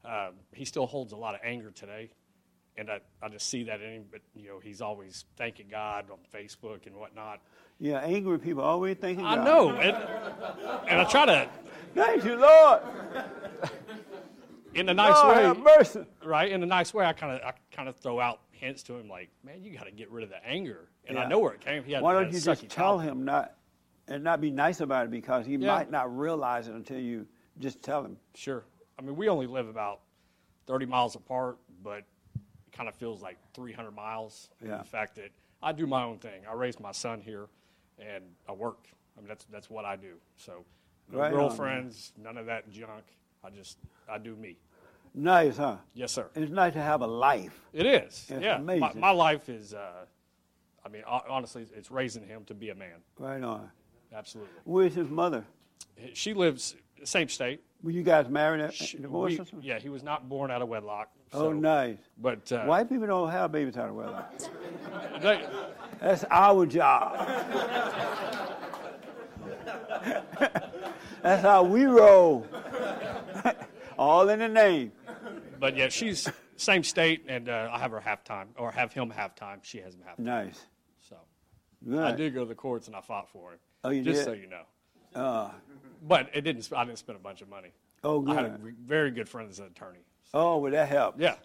Um, he still holds a lot of anger today, and I, I just see that in him. But you know, he's always thanking God on Facebook and whatnot. Yeah, angry people always thinking. I God. know, and, and I try to Thank you, Lord. in a nice Lord, way. have mercy. Right? In a nice way, I kind of I kind of throw out hints to him like, man, you got to get rid of the anger. And I know where it came. He had, Why don't you just tell him not and not be nice about it because he Yeah. might not realize it until you just tell him. Sure. I mean, we only live about 30 miles apart, but kind of feels like 300 miles. in Yeah. The fact that I do my own thing. I raise my son here, and I work. I mean, that's that's what I do. So, no Right on, girlfriends, none of that junk. I just I do me. Nice, huh? Yes, sir. It's nice to have a life. It is. It's yeah. amazing. My, my life is. Uh, I mean, honestly, it's raising him to be a man. Right on. Absolutely. Where's his mother? She lives same state. Were you guys married at She- divorced we- yeah, he was not born out of wedlock. Oh, nice. But uh, White people don't have baby of wedlock. they- That's our job. That's how we roll. All in the name. but yeah, she's same state, and uh, I have her half time, or have him half time. She has him half time. Nice. So Good. I did go to the courts and I fought for him. Oh, you just did? so you know. Uh, But it didn't. I didn't spend a bunch of money. Oh, good. I had a very good friend as an attorney. Oh, well, that helps. Yeah.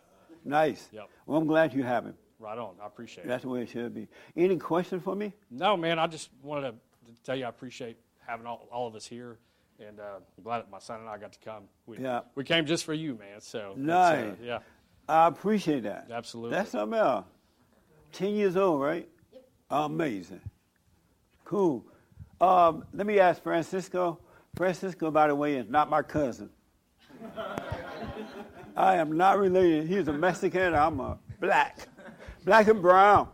Nice. Yep. Well, I'm glad you have him. Right on. I appreciate That's it. That's the way it should be. Any question for me? No, man. I just wanted to tell you I appreciate having all, all of us here, and uh, I'm glad that my son and I got to come. We, Yeah. We came just for you, man. So it's, uh, Nice. yeah. I appreciate that. Absolutely. That's something else. 10 years old, right? Yep. Amazing. Cool. Um, let me ask Francisco. Francisco, by the way, is not my cousin. I am not related. He's a Mexican. I'm a black. Black and brown.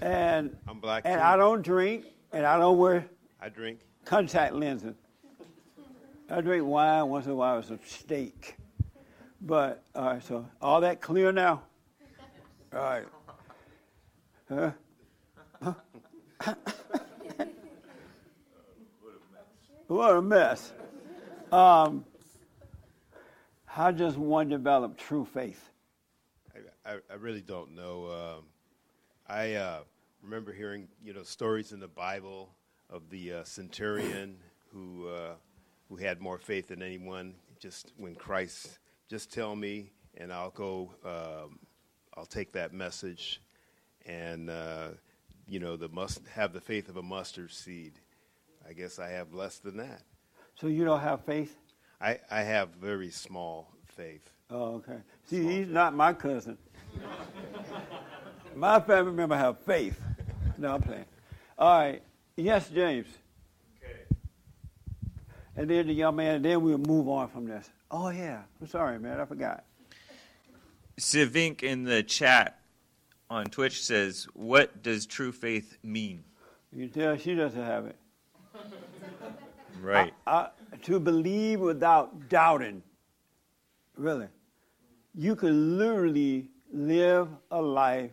And, I'm black, and too. I don't drink, and I don't wear I drink. contact lenses. I drink wine once in a while with some steak. But, all right, so all that clear now? All right. Huh? Huh? what a mess. Um, how does one develop true faith? I, I, I really don't know. Um, I uh, remember hearing, you know, stories in the Bible of the uh, centurion who uh, who had more faith than anyone. Just when Christ, just tell me, and I'll go. Um, I'll take that message, and uh, you know, the must have the faith of a mustard seed. I guess I have less than that. So you don't have faith? I, I have very small faith. Oh, okay. See, he's not my cousin. my family member have faith. No, I'm playing. All right. Yes, James. Okay. And then the young man, and then we'll move on from this. Oh, yeah. I'm sorry, man. I forgot. Civink in the chat on Twitch says, "What does true faith mean?" You can tell she doesn't have it. Right. I, to believe without doubting. Really. You can literally live a life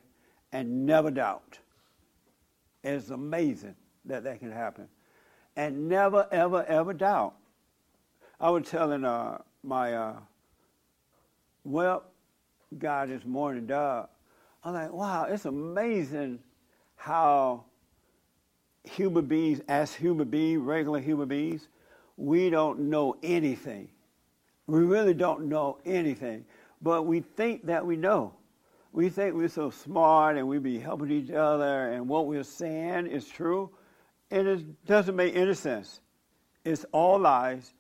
and never doubt. It's amazing that that can happen. And never, ever, ever doubt. I was telling uh, my, uh, well, guy this morning, Doug, I'm like, wow, it's amazing how human beings, as human beings, regular human beings, we don't know anything. We really don't know anything. But we think that we know. We think we're so smart and we be helping each other and what we're saying is true. And it doesn't make any sense. It's all lies.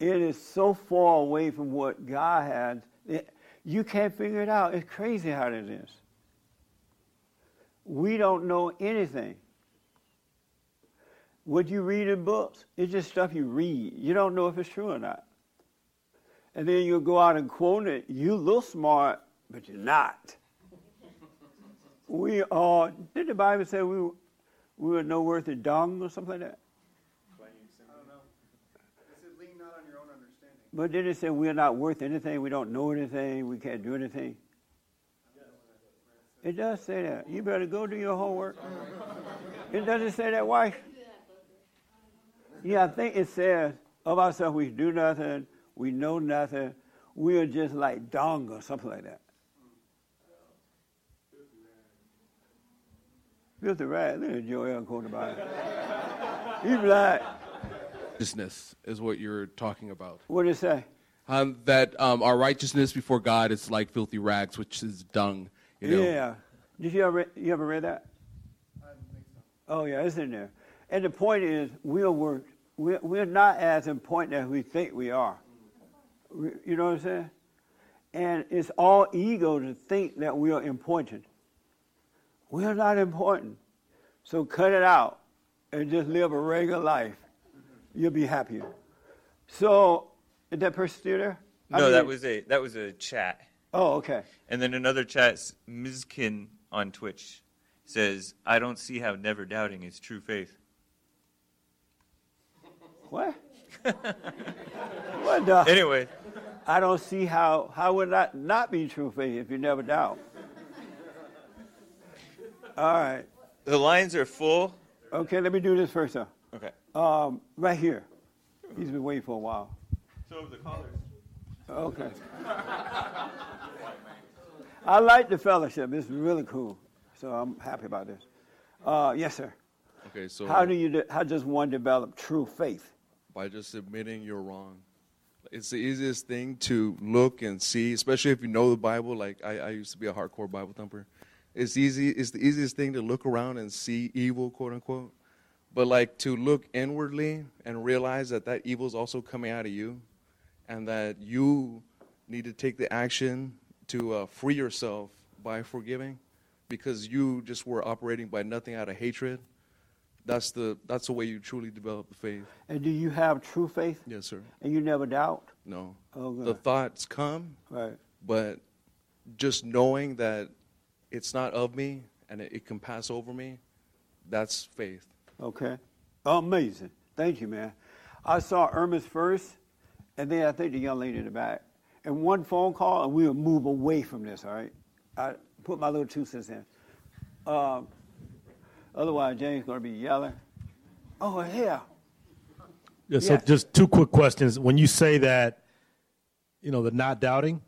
It is so far away from what God had. It, you can't figure it out. It's crazy how it is. We don't know anything. What you read in books, it's just stuff you read. You don't know if it's true or not. And then you go out and quote it. You look smart, but you're not. We are, did the Bible say we, we were no worth a dung or something like that? I don't know. But did it say we're not worth anything, we don't know anything, we can't do anything? It does say that. You better go do your homework. It doesn't say that, wife. Yeah, I think it says of ourselves we do nothing, we know nothing, we are just like dung or something like that. Filthy rag. Look at Joel quoting about it. He's like, Righteousness is what you're talking about. what did it say? Um, that um, our righteousness before God is like filthy rags, which is dung. You know? Yeah. Did you ever you ever read that? I didn't think so. Oh yeah, it's in there. And the point is, we're work. We're, we're not as important as we think we are. You know what I'm saying? And it's all ego to think that we are important. We're not important. So cut it out and just live a regular life. You'll be happier. So, is that person still there? I No, mean- that was a that was a chat. Oh, okay. And then another chat, Mizkin on Twitch says, "I don't see how never doubting is true faith." What? what the? Anyway. I don't see how how would that not be true faith if you never doubt. All right. The lines are full. Okay, let me do this first, though. Okay. Um, right here. He's been waiting for a while. So the callers. Okay. I like the fellowship. It's really cool. So I'm happy about this. Uh, yes, sir. Okay, so how do you de- how does one develop true faith? By just admitting you're wrong. It's the easiest thing to look and see, especially if you know the Bible. Like I, I used to be a hardcore Bible thumper. It's easy. It's the easiest thing to look around and see evil, quote unquote. But like to look inwardly and realize that that evil is also coming out of you, and that you need to take the action to uh, free yourself by forgiving, because you just were operating by nothing out of hatred. That's the that's the way you truly develop the faith. And do you have true faith? Yes, sir. And you never doubt? No. Oh, the thoughts come, Right. but just knowing that it's not of me and it, it can pass over me, that's faith. Okay. Amazing. Thank you, man. I saw Ermis first, and then I think the young lady in the back. And one phone call, and we'll move away from this, all right? I put my little two cents in. Um, otherwise, James going to be yelling. Oh, hell. Yeah, so Yes. just two quick questions. When you say that, you know, the not doubting,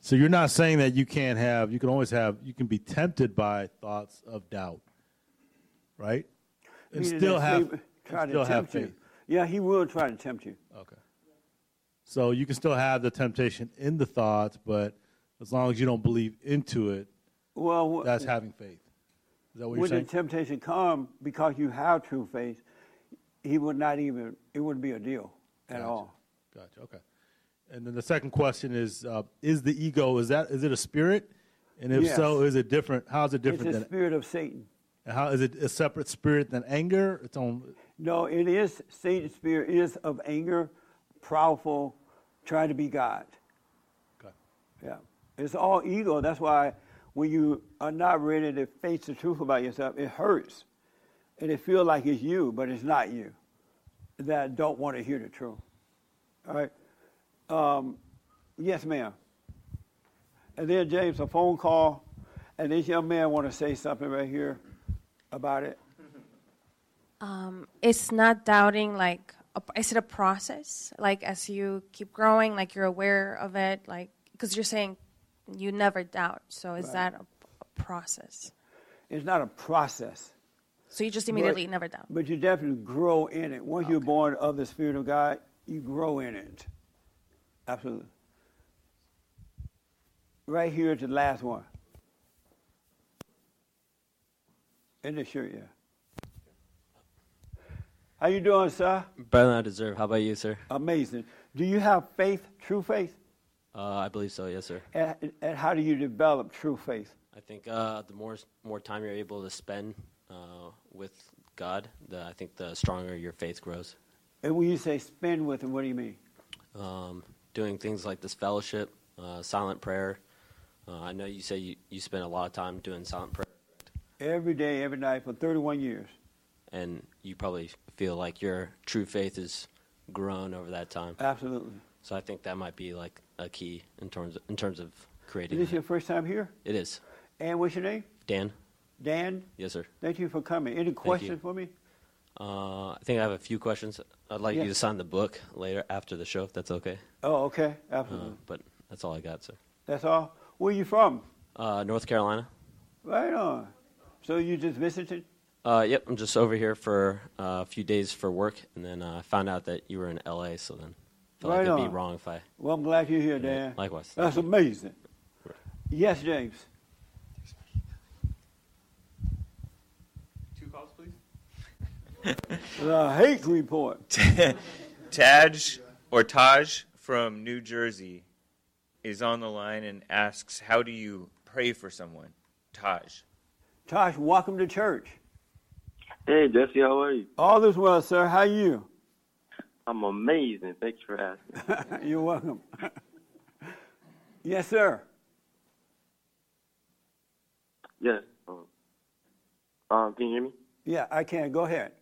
so you're not saying that you can't have, you can always have, you can be tempted by thoughts of doubt, right? And still have, and to still have tempt you. faith. Yeah, he will try to tempt you. Okay. So you can still have the temptation in the thoughts, but as long as you don't believe into it, Well, that's having faith. Is that what saying? the temptation come, because you have true faith, he would not even, it wouldn't be a deal at Gotcha. all. Gotcha. Okay. And then the second question is: uh, Is the ego is that is it a spirit? And if Yes. so, is it different? How is it It's different the than? spirit of Satan. and How is it a separate spirit than anger? Its own. No, it is Satan's spirit is of anger, proudful, trying to be God. Okay. Yeah, it's all ego. That's why when you are not ready to face the truth about yourself, it hurts, and it feels like it's you, but it's not you. That don't want to hear the truth. All right. Um, yes, ma'am. And then James, a phone call, and this young man want to say something right here about it. Um, it's not doubting like a, is it a process like as you keep growing like you're aware of it like because you're saying you never doubt so is Right. that a, a process It's not a process. so you just But- immediately never doubt But you definitely grow in it. Once you're born of the Spirit of God, you grow in it. Absolutely. Right here to the last one. In the shirt, yeah. How you doing, sir? Better than I deserve. How about you, sir? Amazing. Do you have faith, true faith? Uh, I believe so. Yes, sir. And, and how do you develop true faith? I think uh, the more more time you're able to spend uh, with God, the, I think the stronger your faith grows. And when you say spend with him, what do you mean? Um, doing things like this fellowship, uh, silent prayer. Uh, I know you say you, you spend a lot of time doing silent prayer, Every day, every night for 31 years. and you probably feel like your true faith has grown over that time. Absolutely. So I think that might be like a key in terms of, in terms of creating. Is this your first time here? It is. And what's your name? Dan. Dan? Yes, sir. Thank you for coming. Any questions for me? Uh, I think I have a few questions. I'd like Yeah. you to sign the book later after the show, if that's okay. Oh, okay. Absolutely. Uh, but that's all I got, sir. That's all? Where are you from? Uh, North Carolina. Right on. So you just visited? Uh, yep, I'm just over here for uh, a few days for work, and then uh, I found out that you were in LA. So then, felt Right like it'd on. be wrong if I. Well, I'm glad you're here, Dan. Likewise. That's amazing. Yes, James. Two calls, please. The hate report. Taj or Taj from New Jersey is on the line and asks, "How do you pray for someone?" Taj. Taj, welcome to church. Hey, Jesse, how are you? All is well, sir. How are you? I'm amazing. Thanks for asking. You're welcome. yes, sir. yes. Um, um, can you hear me? Yeah, I can. Go ahead.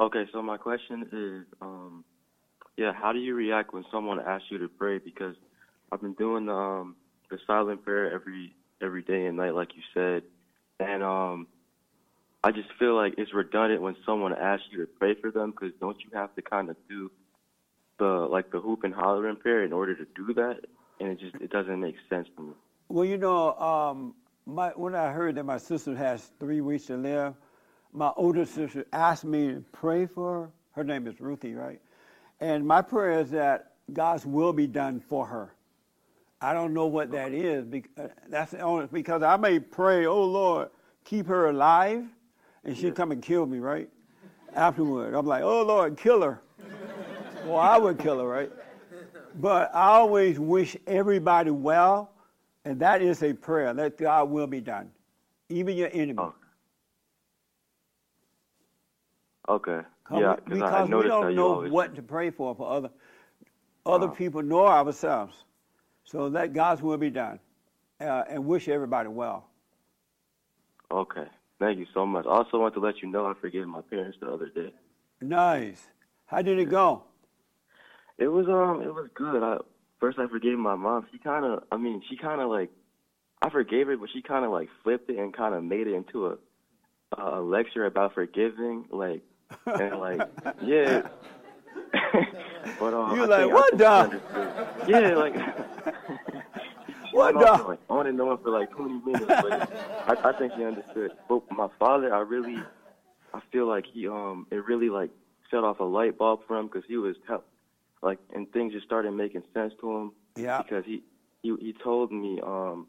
Okay, so my question is, um, yeah, how do you react when someone asks you to pray? Because I've been doing the um, the silent prayer every every day and night, like you said, and um, I just feel like it's redundant when someone asks you to pray for them. Because don't you have to kind of do the like the hoop and hollering prayer in order to do that? And it just it doesn't make sense to me. Well, you know, um, my, when I heard that my sister has three weeks to live, my older sister asked me to pray for her. Her name is Ruthie, right? And my prayer is that God's will be done for her. I don't know what that is. uh, That's the only because I may pray, oh Lord, keep her alive, and she'll come and kill me, right? Afterward, I'm like, oh Lord, kill her. Well, I would kill her, right? But I always wish everybody well, and that is a prayer that God will be done, even your enemy. Okay. Come- yeah, because we don't know always. what to pray for for other other Wow. people nor ourselves. So let God's will be done, uh, and wish everybody well. Okay. Thank you so much. I also want to let you know I forgave my parents the other day. Nice. How did it go? It was um it was good. I first I forgave my mom. She kind of I mean she kind of like I forgave her, but she kind of like flipped it and kind of made it into a a lecture about forgiving, like and like yeah. but um, You like, what the? Yeah, like. What the? for, like on and on for like 20 minutes, but I, I think she understood. But my father, I really, I feel like he um, it really like set off a light bulb for him because he was help, like, and things just started making sense to him. Yeah. Because he he he told me um,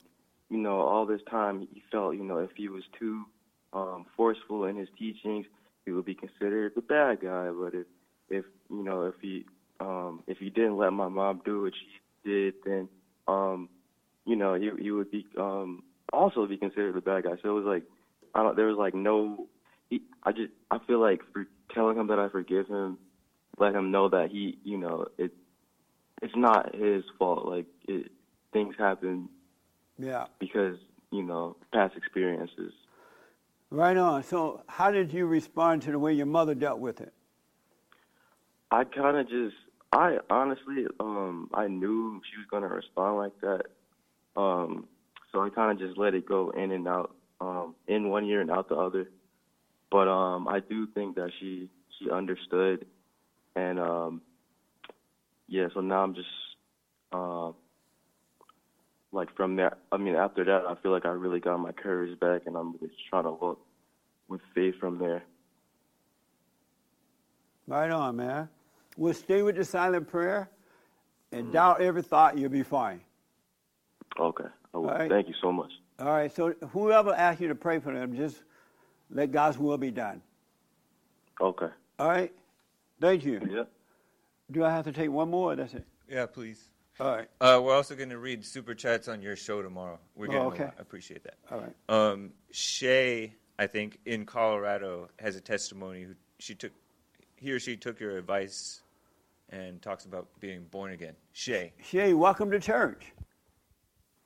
you know, all this time he felt, you know, if he was too um forceful in his teachings, he would be considered the bad guy. But if if you know if he um if he didn't let my mom do what she did, then um you know he he would be um also be considered the bad guy. So it was like I don't there was like no he, I just I feel like for telling him that I forgive him, let him know that he you know it it's not his fault. Like it things happen Yeah. because you know past experiences. Right on. So, how did you respond to the way your mother dealt with it? I kind of just, I honestly, um, I knew she was gonna respond like that, um, so I kind of just let it go in and out, um, in one year and out the other. But um, I do think that she she understood, and um, yeah. So now I'm just, uh, like from there. I mean, after that, I feel like I really got my courage back, and I'm just trying to look with faith from there. Right on, man. We'll stay with the silent prayer and Mm-hmm. doubt every thought, you'll be fine. Okay. All right. Thank you so much. All right, so whoever asks you to pray for them, just let God's will be done. Okay. All right? Thank you. Yep. Do I have to take one more? That's it. Yeah, please. All right. Uh, we're also going to read super chats on your show tomorrow. We're Oh, getting a okay. lot. I appreciate that. All right. Um, Shay, I think in Colorado, has a testimony. Who she took, he or she took your advice, and talks about being born again. Shay. Shay, welcome to church.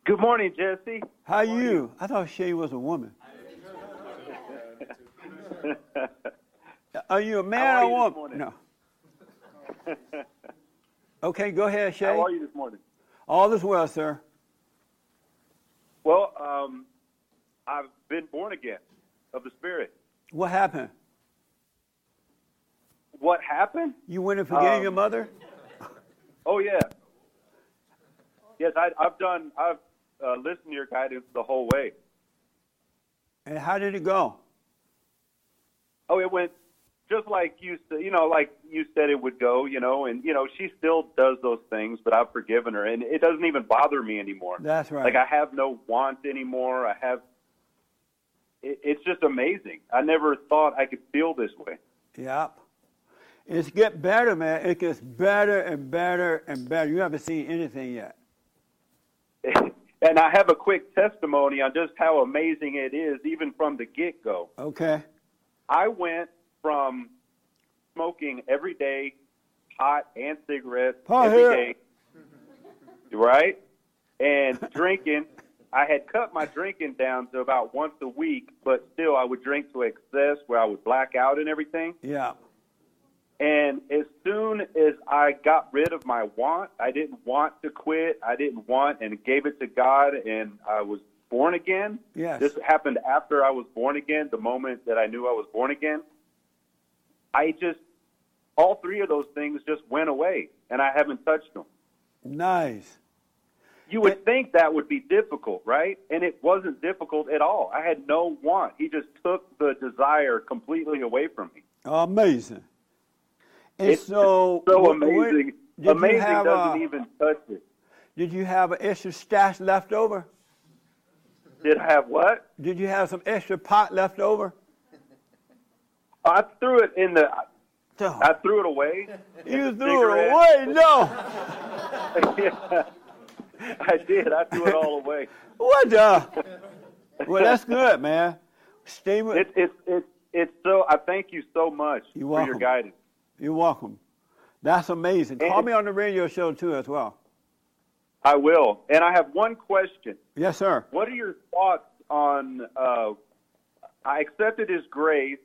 Good morning, Jesse. How you? I thought Shay was a woman. Are you a man or a woman? No. Okay, go ahead, Shay. How are you this morning? All is well, sir. Well, um, I've been born again of the Spirit. What happened? What happened? You went and forgave Um, your mother? Oh yeah. Yes, I, I've done. I've uh, listened to your guidance the whole way. And how did it go? Oh, it went just like you said. You know, like you said it would go. You know, and you know she still does those things, but I've forgiven her, and it doesn't even bother me anymore. That's right. Like I have no want anymore. I have. It, it's just amazing. I never thought I could feel this way. Yep. It's get better, man. It gets better and better and better. You haven't seen anything yet. And I have a quick testimony on just how amazing it is, even from the get go. Okay. I went from smoking every day, pot and cigarettes Pot every here. day, right? And drinking. I had cut my drinking down to about once a week, but still I would drink to excess where I would black out and everything. Yeah. And as soon as I got rid of my want, I didn't want to quit. I didn't want and gave it to God, and I was born again. Yes. This happened after I was born again, the moment that I knew I was born again. I just, all three of those things just went away, and I haven't touched them. Nice. You would think that would be difficult, right? And it wasn't difficult at all. I had no want. He just took the desire completely away from me. Amazing. And It's so, so amazing. Amazing doesn't uh, even touch it. Did you have an extra stash left over? Did I have what? Did you have some extra pot left over? I threw it in the. I threw it away. You threw it away? No. yeah, I did. I threw it all away. What the? Well, that's good, man. Stay with. It's it's it's it's so. I thank you so much You're for welcome. your guidance. You're welcome. That's amazing. Call me on the radio show too, as well. I will. And I have one question. Yes, sir. What are your thoughts on? Uh, I accepted His grace,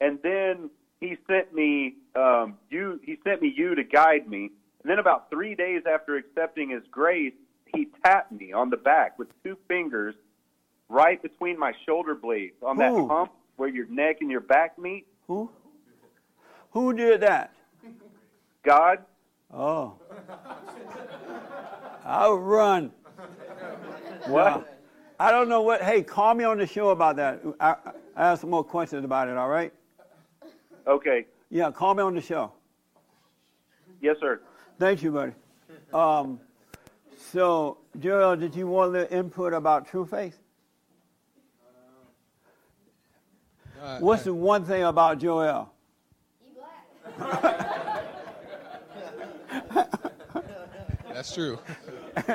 and then He sent me um, you. He sent me you to guide me. And then about three days after accepting His grace, He tapped me on the back with two fingers, right between my shoulder blades, on that Who? hump where your neck and your back meet. Who? Who did that? God. Oh. I'll run. What? No. I don't know what. Hey, call me on the show about that. I, I have some more questions about it. All right? Okay. Yeah, call me on the show. Yes, sir. Thank you, buddy. Um, so, Joel, did you want the input about True Faith? Uh, What's the one thing about Joel? You black. That's true.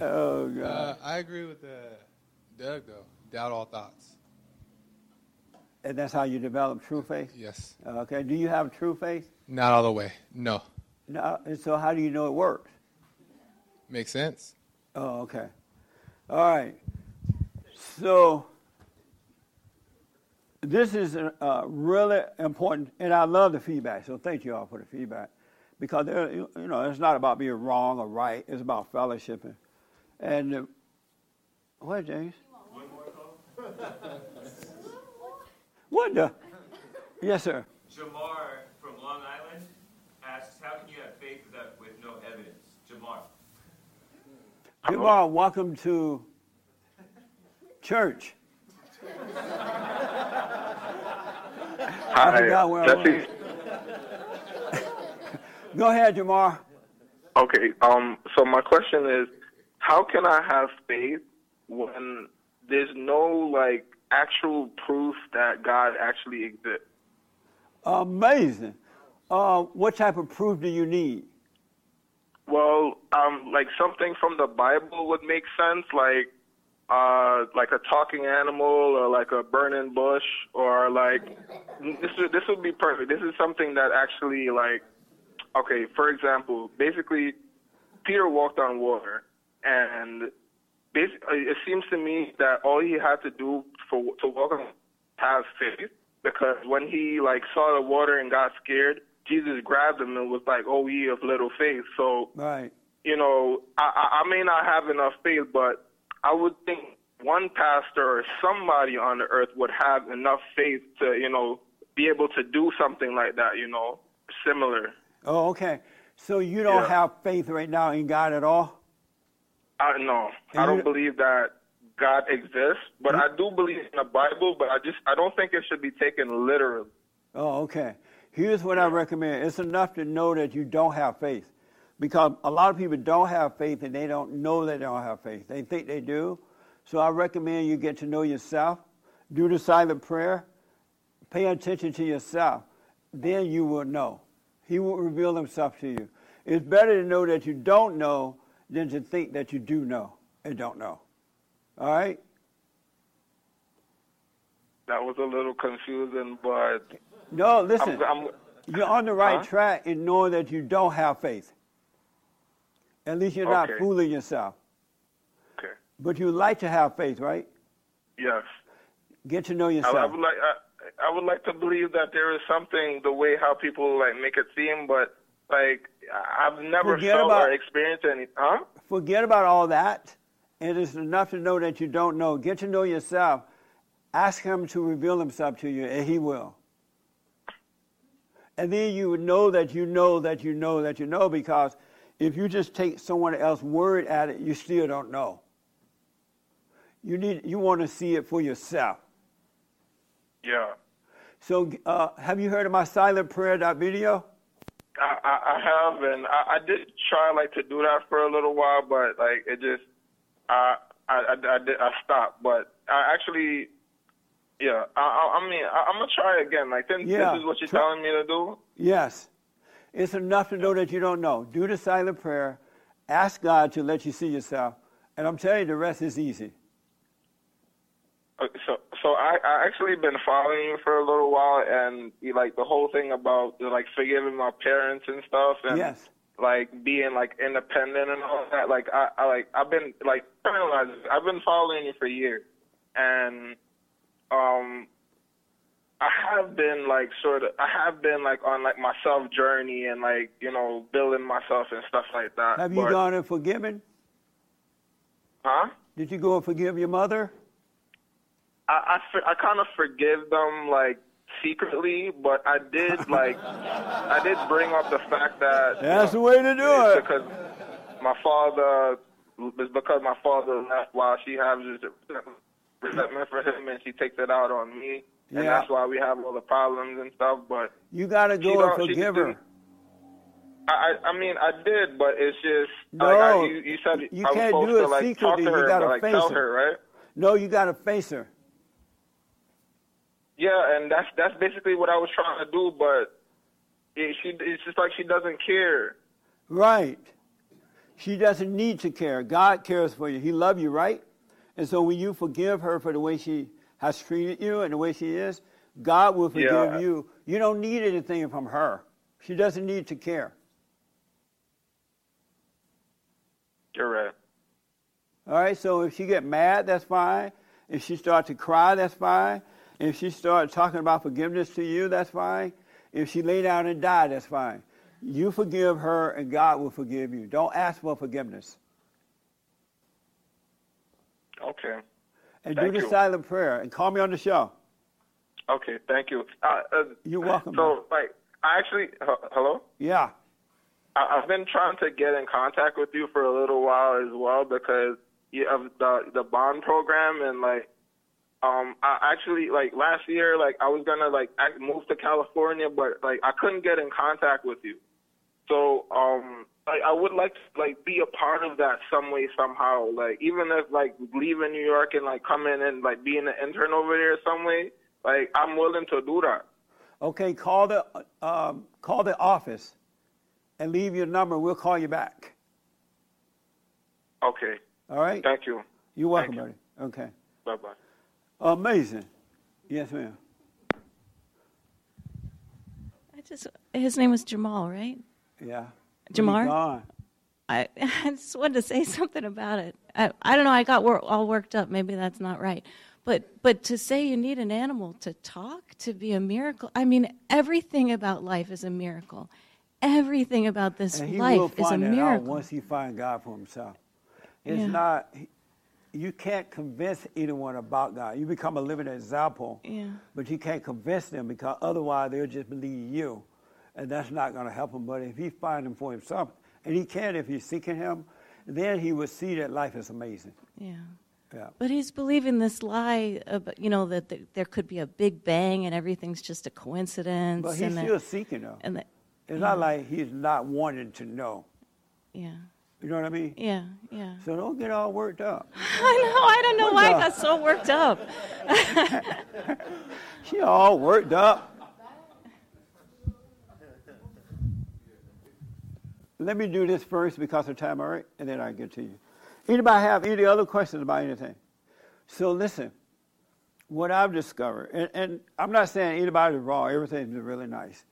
Oh, God. Uh, I agree with uh, Doug, though. Doubt all thoughts. And that's how you develop true faith? Yes. Okay. Do you have true faith? Not all the way. No. No. And so, how do you know it works? Makes sense. Oh, okay. All right. So, this is uh, really important, and I love the feedback. So, thank you all for the feedback, because there- you you know it's not about being wrong or right. It's about fellowshipping. And uh, what, James? What the? Yes, sir. Jamar from Long Island asks, "How can you have faith without, with no evidence?" Jamar. Jamal, welcome to church. I forgot where I Jesse. Go ahead, Jamar. Okay. Um. So my question is, how can I have faith when there's no like actual proof that God actually exists? Amazing. Uh, what type of proof do you need? Well, um, like something from the Bible would make sense, like uh, like a talking animal or like a burning bush or like this. Would, this would be perfect. This is something that actually like okay. For example, basically, Peter walked on water, and Uh, it seems to me that all he had to do for to walk on have faith because when he like saw the water and got scared, Jesus grabbed him and was like, "Oh, ye of little faith." So Right. you know, I, I I may not have enough faith, but I would think one pastor or somebody on the earth would have enough faith to, you know, be able to do something like that, you know, similar. Oh, okay. So you don't Yeah. have faith right now in God at all? I no, I don't believe that God exists, but hmm? I do believe in the Bible, but I just I don't think it should be taken literally. Oh, okay. Here's what I recommend. It's enough to know that you don't have faith. Because a lot of people don't have faith and they don't know they don't have faith. They think they do. So I recommend you get to know yourself, do the silent prayer, pay attention to yourself. Then you will know. He will reveal himself to you. It's better to know that you don't know than to think that you do know and don't know. All right? That was a little confusing, but No, listen. I'm, I'm, You're on the right Huh? track in knowing that you don't have faith. At least you're not fooling yourself. Okay. But you like to have faith, right? yes. Get to know I, I yourself. would like I, I would like to believe that there is something the way how people like make it seem, but like I- I've never Forget felt about- or experienced any. Huh? Forget about all that. It is enough to know that you don't know. Get to know yourself. Ask Him to reveal Himself to you, and He will. And then you would know that you know that you know that you know because if you just take someone else's word at it, you still don't know. You need you want to see it for yourself. Yeah. So, uh, have you heard of my silent prayer video? I, I, I have, and I, I did try like to do that for a little while, but like it just, I, I, I, I, did, I stopped. But I actually, yeah, I, I, I mean, I, I'm gonna try again. Like, this, Yeah. this is what you're telling me to do. Yes. It's enough to know that you don't know. Do the silent prayer. Ask God to let you see yourself. And I'm telling you, the rest is easy. Uh, So, so I, I actually been following you for a little while, and you, like the whole thing about like forgiving my parents and stuff, and Yes. like being like independent and all that. Like I, I like I've been like I've been following you for years, and um, I have been like sort of I have been like on like my self journey and like you know building myself and stuff like that. Have you but, gone and forgiven? Huh? Did you go and forgive your mother? I I, I kind of forgive them like secretly, but I did like I did bring up the fact that That's the way to do it. because my father it's because my father left while she has this resentment for him and she takes it out on me. And Yeah. that's why we have all the problems and stuff. But You got to go and forgive her. I, I mean I did, but it's just No, like I, you, you said you I can't do it to like talk secretly. to You gotta but like face tell her. her, right? No, you got to face her. Yeah, and that's that's basically what I was trying to do, but it, she it's just like she doesn't care. Right. She doesn't need to care. God cares for you. He loves you, right? And so when you forgive her for the way she has treated you and the way she is, God will forgive Yeah. you. You don't need anything from her. She doesn't need to care. You're right. All right, so if she get mad, that's fine. If she start to cry, that's fine. If she start talking about forgiveness to you, that's fine. If she lay down and died, that's fine. You forgive her, and God will forgive you. Don't ask for forgiveness. Okay. And Thank do the you. silent prayer, and call me on the show. Okay. Thank you. Uh, uh, You're welcome. so like I actually h- hello. Yeah. I, I've been trying to get in contact with you for a little while as well because you, of the the bond program and like um I actually like last year like I was gonna like act, move to California but like I couldn't get in contact with you. So um like I would like to like be a part of that some way somehow like even if like leaving New York and like coming and like being an intern over there some way like I'm willing to do that. Okay, call the um, call the office, and leave your number. We'll call you back. Okay. All right. Thank you. You're welcome, buddy. Okay. Bye bye. Amazing. Yes, ma'am. I just his name was Jamal, right? Yeah. Jamar? I, I just wanted to say something about it. I, I don't know. I got wor- all worked up. Maybe that's not right. But but to say you need an animal to talk to be a miracle. I mean, everything about life is a miracle. Everything about this And he will life is a find it out miracle. once he finds God for himself. It's Yeah. not. You can't convince anyone about God. You become a living example, Yeah. but you can't convince them because otherwise they'll just believe you, and that's not going to help him. But if he finds him for himself, and he can if he's seeking him, then he will see that life is amazing. Yeah. Yeah. But he's believing this lie, about, you know, that th- there could be a big bang and everything's just a coincidence. But he's and that- still seeking though. and that- it's yeah. not like he's not wanting to know. Yeah. You know what I mean? Yeah, yeah. So don't get all worked up. I know. I don't know why I got so worked up. She all worked up. Let me do this first because of time, all right? And then I get to you. Anybody have any other questions about anything? So listen, what I've discovered, and, and I'm not saying anybody's wrong, everything's really nice.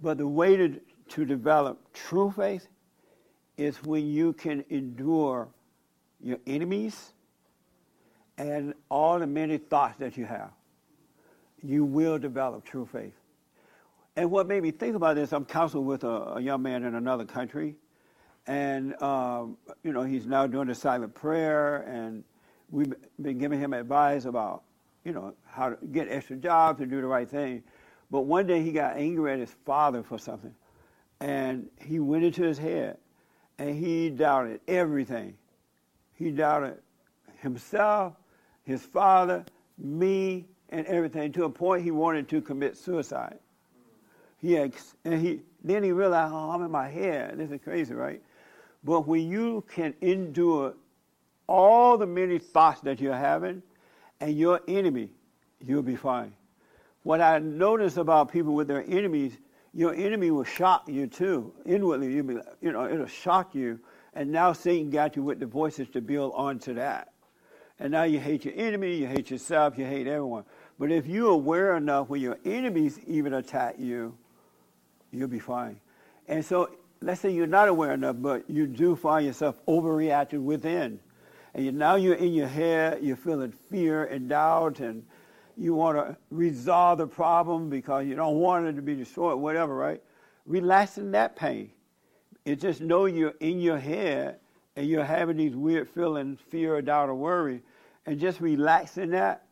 But the way to, to develop true faith is when you can endure your enemies and all the many thoughts that you have. You will develop true faith. And what made me think about this, I'm counseling with a, a young man in another country, and um, you know he's now doing the silent prayer, and we've been giving him advice about you know how to get extra jobs and do the right thing. But one day he got angry at his father for something, and he went into his head, and he doubted everything. He doubted himself, his father, me, and everything to a point he wanted to commit suicide. He and he then he realized, oh, I'm in my head. This is crazy, right? But when you can endure all the many thoughts that you're having and your enemy, you'll be fine. What I notice about people with their enemies, your enemy will shock you too. Inwardly, you'll be, you know, it'll shock you. And now Satan got you with the voices to build onto that. And now you hate your enemy, you hate yourself, you hate everyone. But if you're aware enough when your enemies even attack you, you'll be fine. And so let's say you're not aware enough, but you do find yourself overreacting within. And you, now you're in your head, you're feeling fear and doubt, and you want to resolve the problem because you don't want it to be destroyed, whatever, right? Relaxing that pain. It just know you're in your head and you're having these weird feelings, fear, doubt, or worry, and just relaxing that,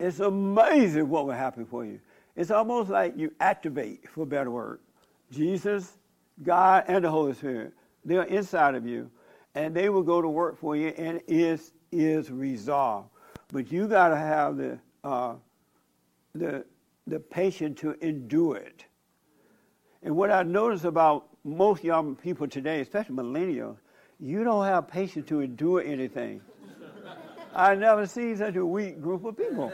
it's amazing what will happen for you. It's almost like you activate, for a better word. Jesus, God, and the Holy Spirit, they're inside of you, and they will go to work for you, and it is resolved. But you got to have the uh, the the patience to endure it. And what I notice about most young people today, especially millennials, you don't have patience to endure anything. I never seen such a weak group of people.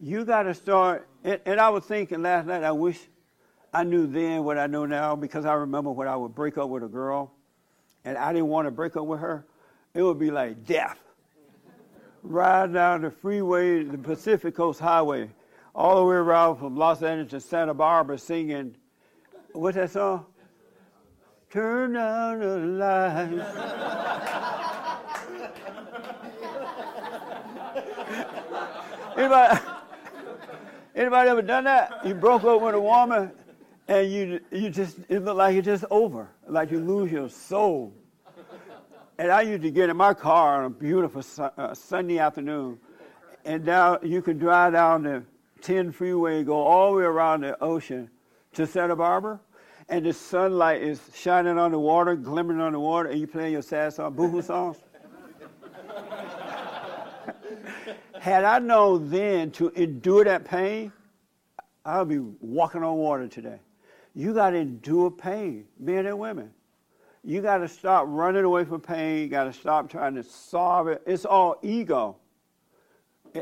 You got to start, and, and I was thinking last night, I wish I knew then what I know now because I remember when I would break up with a girl and I didn't want to break up with her, it would be like death. Ride down the freeway, the Pacific Coast Highway, all the way around from Los Angeles to Santa Barbara singing, what's that song? Turn down the lights. Anybody, anybody ever done that? You broke up with a woman and you, you just, it looked like it's just over, like you lose your soul. And I used to get in my car on a beautiful uh, Sunday afternoon, and now you could drive down the 10 freeway, go all the way around the ocean to Santa Barbara, and the sunlight is shining on the water, glimmering on the water, and you playing your sad song, boohoo songs. Had I known then to endure that pain, I would be walking on water today. You got to endure pain, men and women. You got to stop running away from pain. You got to stop trying to solve it. It's all ego.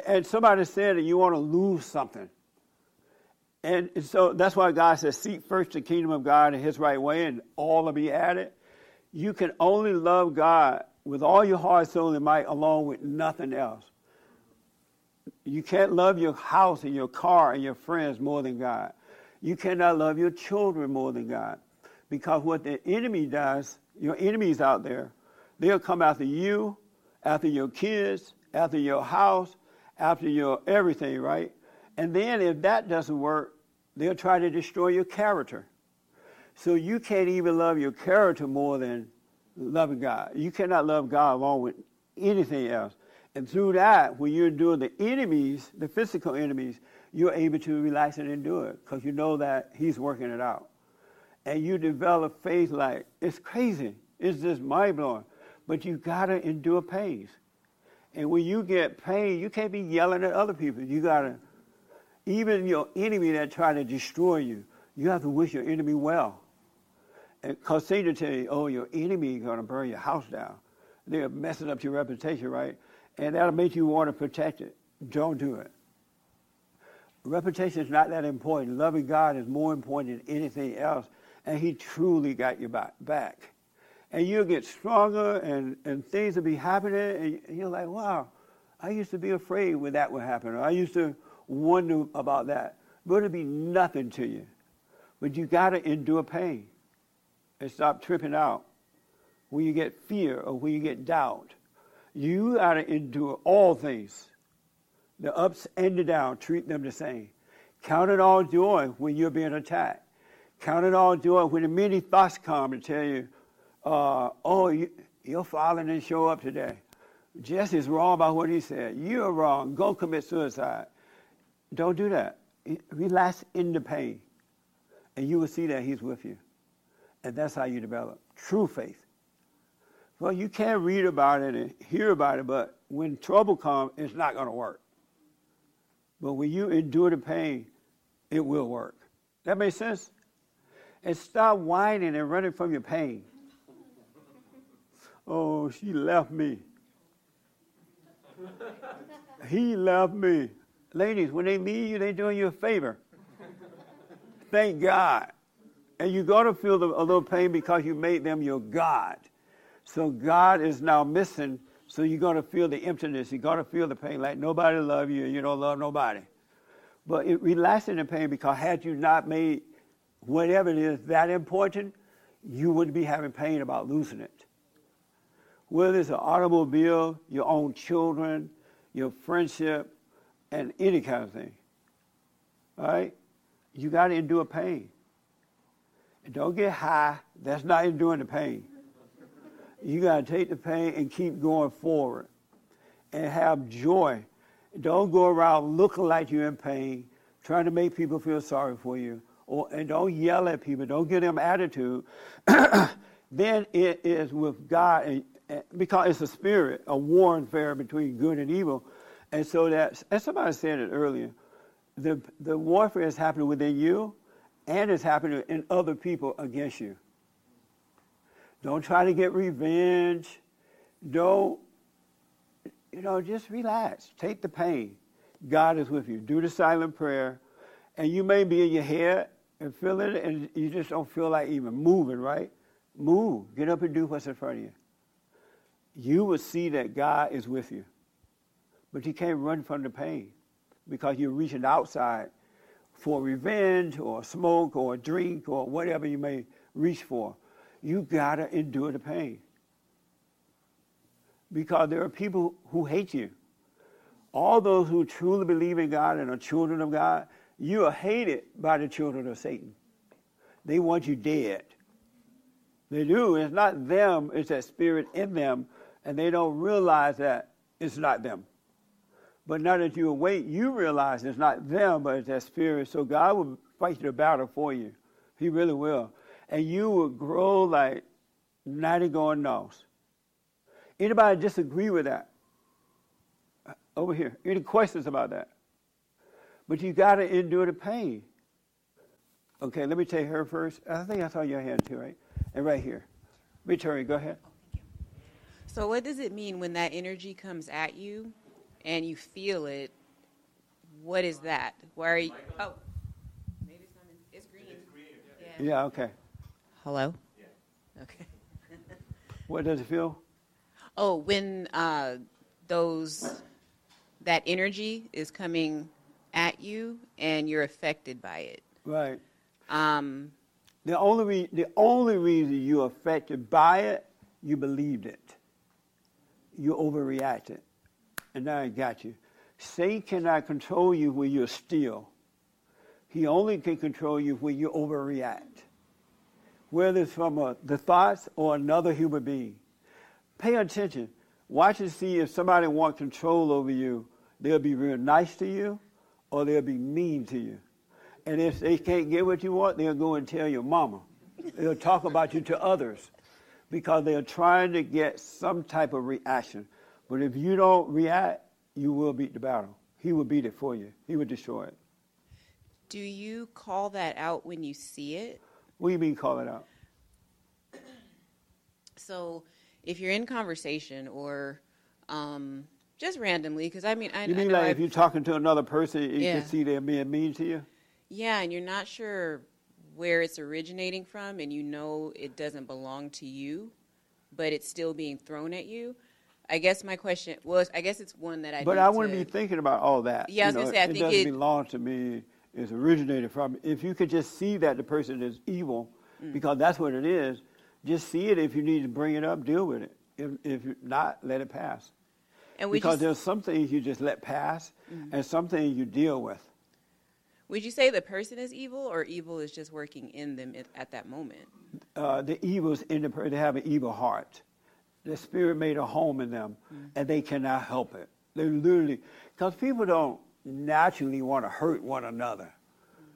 And somebody said that you want to lose something. And so that's why God says, Seek first the kingdom of God in His right way, and all will be added. You can only love God with all your heart, soul, and might, along with nothing else. You can't love your house and your car and your friends more than God. You cannot love your children more than God. Because what the enemy does, your enemies out there, they'll come after you, after your kids, after your house, after your everything, right? And then if that doesn't work, they'll try to destroy your character. So you can't even love your character more than loving God. You cannot love God along with anything else. And through that, when you're doing the enemies, the physical enemies, you're able to relax and endure it because you know that He's working it out. And you develop faith like it's crazy. It's just mind blowing. But you gotta endure pains. And when you get pain, you can't be yelling at other people. You gotta, even your enemy that try to destroy you, you have to wish your enemy well. And Because Satan tell you, oh, your enemy is gonna burn your house down. They're messing up your reputation, right? and that'll make you want to protect it. Don't do it. Reputation is not that important. Loving God is more important than anything else, and He truly got your back. And you'll get stronger, and, and things will be happening, and you're like, wow, I used to be afraid when that would happen, or I used to wonder about that. But it'll be nothing to you. But you got to endure pain and stop tripping out when you get fear or when you get doubt you got to endure all things. The ups and the downs, treat them the same. Count it all joy when you're being attacked. Count it all joy when the many thoughts come and tell you, uh, oh, you, your father didn't show up today. Jesse's wrong about what he said. You're wrong. Go commit suicide. Don't do that. Relax in the pain, and you will see that he's with you. And that's how you develop true faith. Well, you can read about it and hear about it, but when trouble comes, it's not going to work. But when you endure the pain, it will work. That makes sense? And stop whining and running from your pain. Oh, she left me. He left me. Ladies, when they leave you, they're doing you a favor. Thank God. And you're going to feel the, a little pain because you made them your God. So God is now missing, so you're going to feel the emptiness. You're going to feel the pain like nobody love you and you don't love nobody. But it relaxing the pain because had you not made whatever it is that important, you wouldn't be having pain about losing it. Whether it's an automobile, your own children, your friendship, and any kind of thing. All right? You got to endure pain. And don't get high. That's not enduring the pain. You got to take the pain and keep going forward and have joy. Don't go around looking like you're in pain, trying to make people feel sorry for you. And don't yell at people. Don't give them attitude. then it is with God, and, and, because it's a spirit, a warfare between good and evil. And so that, as somebody said it earlier, the, the warfare is happening within you and it's happening in other people against you. Don't try to get revenge. Don't, you know, just relax. Take the pain. God is with you. Do the silent prayer. And you may be in your head and feel it, and you just don't feel like even moving, right? Move. Get up and do what's in front of you. You will see that God is with you. But you can't run from the pain because you're reaching outside for revenge or smoke or drink or whatever you may reach for. You gotta endure the pain. Because there are people who hate you. All those who truly believe in God and are children of God, you are hated by the children of Satan. They want you dead. They do. It's not them, it's that spirit in them, and they don't realize that it's not them. But now that you awake, you realize it's not them, but it's that spirit. So God will fight the battle for you. He really will. And you will grow like 90 going north. Anybody disagree with that? Uh, over here. Any questions about that? But you got to endure the pain. Okay, let me take her first. I think I saw your hand too, right? And right here. Victoria, go ahead. So, what does it mean when that energy comes at you and you feel it? What is that? Why are you? Oh, maybe it's not. In, it's green. Yeah. yeah, okay. Hello? Yeah. Okay. what does it feel? Oh, when uh, those, that energy is coming at you and you're affected by it. Right. Um, the only re- the only reason you're affected by it, you believed it. You overreacted, and now I got you. Satan cannot control you when you're still. He only can control you when you overreact, whether it's from a, the thoughts or another human being. Pay attention. Watch and see if somebody wants control over you. They'll be real nice to you, or they'll be mean to you. And if they can't get what you want, they'll go and tell your mama. They'll talk about you to others because they're trying to get some type of reaction. But if you don't react, you will beat the battle. He will beat it for you. He will destroy it. Do you call that out when you see it? What do you mean call it out? So, if you're in conversation or um, just randomly, because I mean, I, know. you mean I like I've, if you're talking to another person, you Yeah. can see they're being mean to you. Yeah, and you're not sure where it's originating from, and you know it doesn't belong to you, but it's still being thrown at you. I guess my question was, I guess it's one that I. But I wouldn't to- be thinking about all that. Yeah, I was You know, gonna say, I it think doesn't it- belong to me. It's originated from. If you could just see that the person is evil, Mm. because that's what it is. Just see it. If you need to bring it up, deal with it. If, if not, let it pass. And you because s- there's some things you just let pass, Mhm. and some things you deal with. Would you say the person is evil, or evil is just working in them at, at that moment? uh, the evils in the person. They have an evil heart. The spirit made a home in them, and they cannot help it. They literally, because people don't naturally want to hurt one another.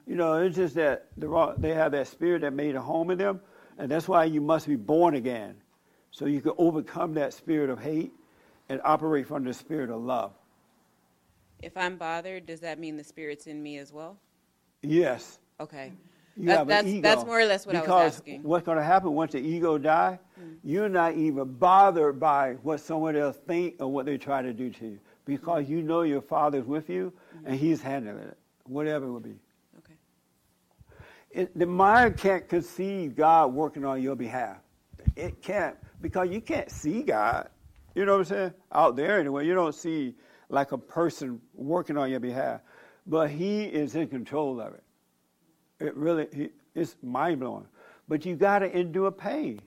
You know, it's just that the wrong, they have that spirit that made a home in them, And that's why you must be born again, so you can overcome that spirit of hate and operate from the spirit of love. If I'm bothered, does that mean the spirit's in me as well? Yes. Okay. You That- have an that's, ego. that's more or less what because I was asking. what's going to happen once the ego die, hmm. you're not even bothered by what someone else think or what they try to do to you because you know your father's with you mm-hmm. and he's handling it, whatever it will be. Okay. It, the mind can't conceive God working on your behalf. It can't because you can't see God. You know what I'm saying? Out there anyway, you don't see like a person working on your behalf, but He is in control of it. It really, he, it's mind blowing. But you got to endure pain.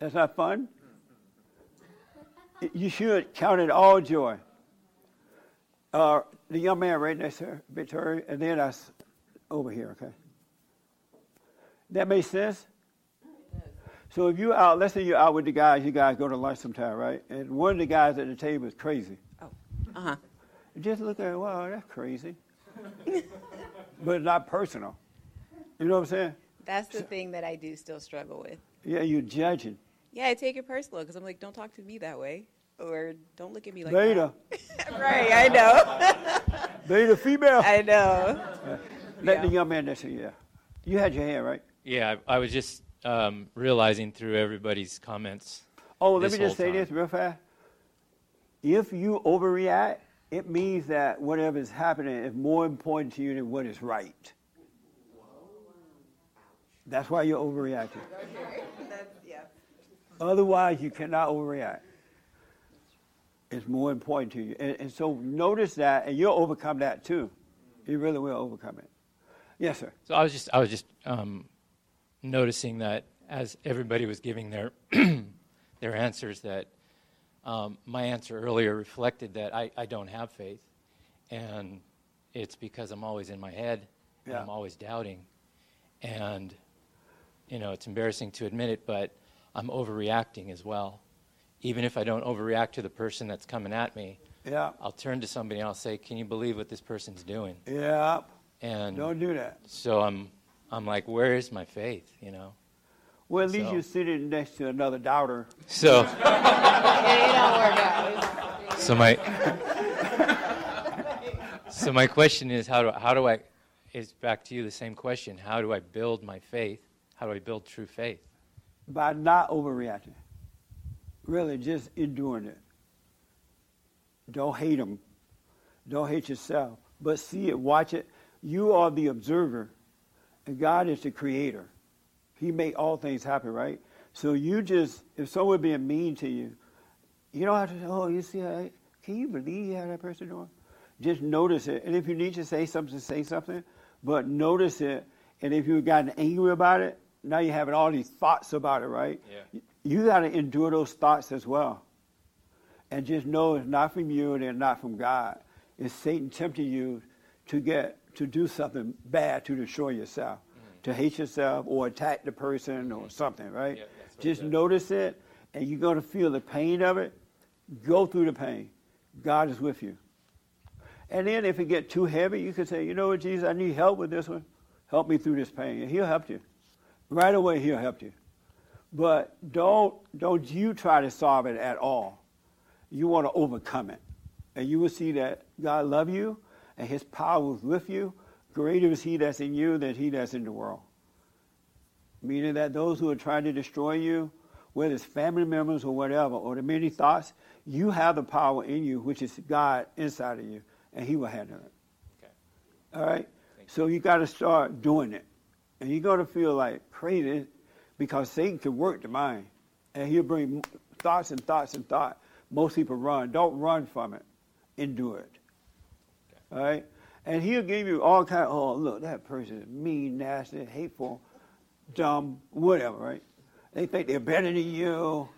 That's not fun. You should count it all joy. Uh, the young man right next to Victoria, and then us over here, okay? That makes sense? So if you're out, let's say you're out with the guys, you guys go to lunch sometime, right? And one of the guys at the table is crazy. Oh, uh-huh. Just look at it, wow, that's crazy. but it's not personal. You know what I'm saying? That's the thing that I do still struggle with. Yeah, you're judging. Yeah, I take it personal because I'm like, don't talk to me that way, or don't look at me like Beta. that. right, I know. Beta female. I know. Let the young man next to. Yeah. You had your hand, right? Yeah, I, I was just um, realizing through everybody's comments. Oh, let me just say time. this real fast. If you overreact, it means that whatever is happening is more important to you than what is right. That's why you're overreacting. Otherwise, you cannot overreact. It's more important to you. And, and so notice that, and you'll overcome that too. You really will overcome it. Yes, sir. So I was just I was just um, noticing that as everybody was giving their their answers, that um, my answer earlier reflected that I, I don't have faith, and it's because I'm always in my head and Yeah. I'm always doubting, and you know it's embarrassing to admit it, but I'm overreacting as well. Even if I don't overreact to the person that's coming at me, Yeah. I'll turn to somebody and I'll say, "Can you believe what this person's doing?" Yeah. And Don't do that. So I'm, I'm like, where is my faith? You know. Well, at least So- you're sitting next to another doubter. So- yeah, So my, so my question is, how do how do I? Is back to you the same question. How do I build my faith? How do I build true faith? by not overreacting. Really, just enduring it. Don't hate them. Don't hate yourself. But see it, watch it. You are the observer, and God is the creator. He made all things happen, right? So you just, if someone being mean to you, you don't have to say, oh, you see, how, can you believe how that person doing? Just notice it. And if you need to say something, say something. But notice it. And if you've gotten angry about it, now you're having all these thoughts about it, right? Yeah. You got to endure those thoughts as well. And just know it's not from you and it's not from God. It's Satan tempting you to get to do something bad to destroy yourself, mm. to hate yourself or attack the person or something, right? just notice it and you're going to feel the pain of it. Go through the pain. God is with you. And then if it get too heavy, you can say, you know what, Jesus, I need help with this one. Help me through this pain. And he'll help you. Right away, he'll help you. But don't, don't you try to solve it at all. You want to overcome it. And you will see that God love you and his power is with you. Greater is he that's in you than he that's in the world. Meaning that those who are trying to destroy you, whether it's family members or whatever, or the many thoughts, you have the power in you, which is God inside of you, and he will handle it. Okay. All right? So you got to start doing it. And you're going to feel like crazy because Satan can work the mind. And he'll bring thoughts and thoughts and thoughts. Most people run. Don't run from it. Endure it. All right? And he'll give you all kind of, oh, look, that person is mean, nasty, hateful, dumb, whatever, right? They think they're better than you.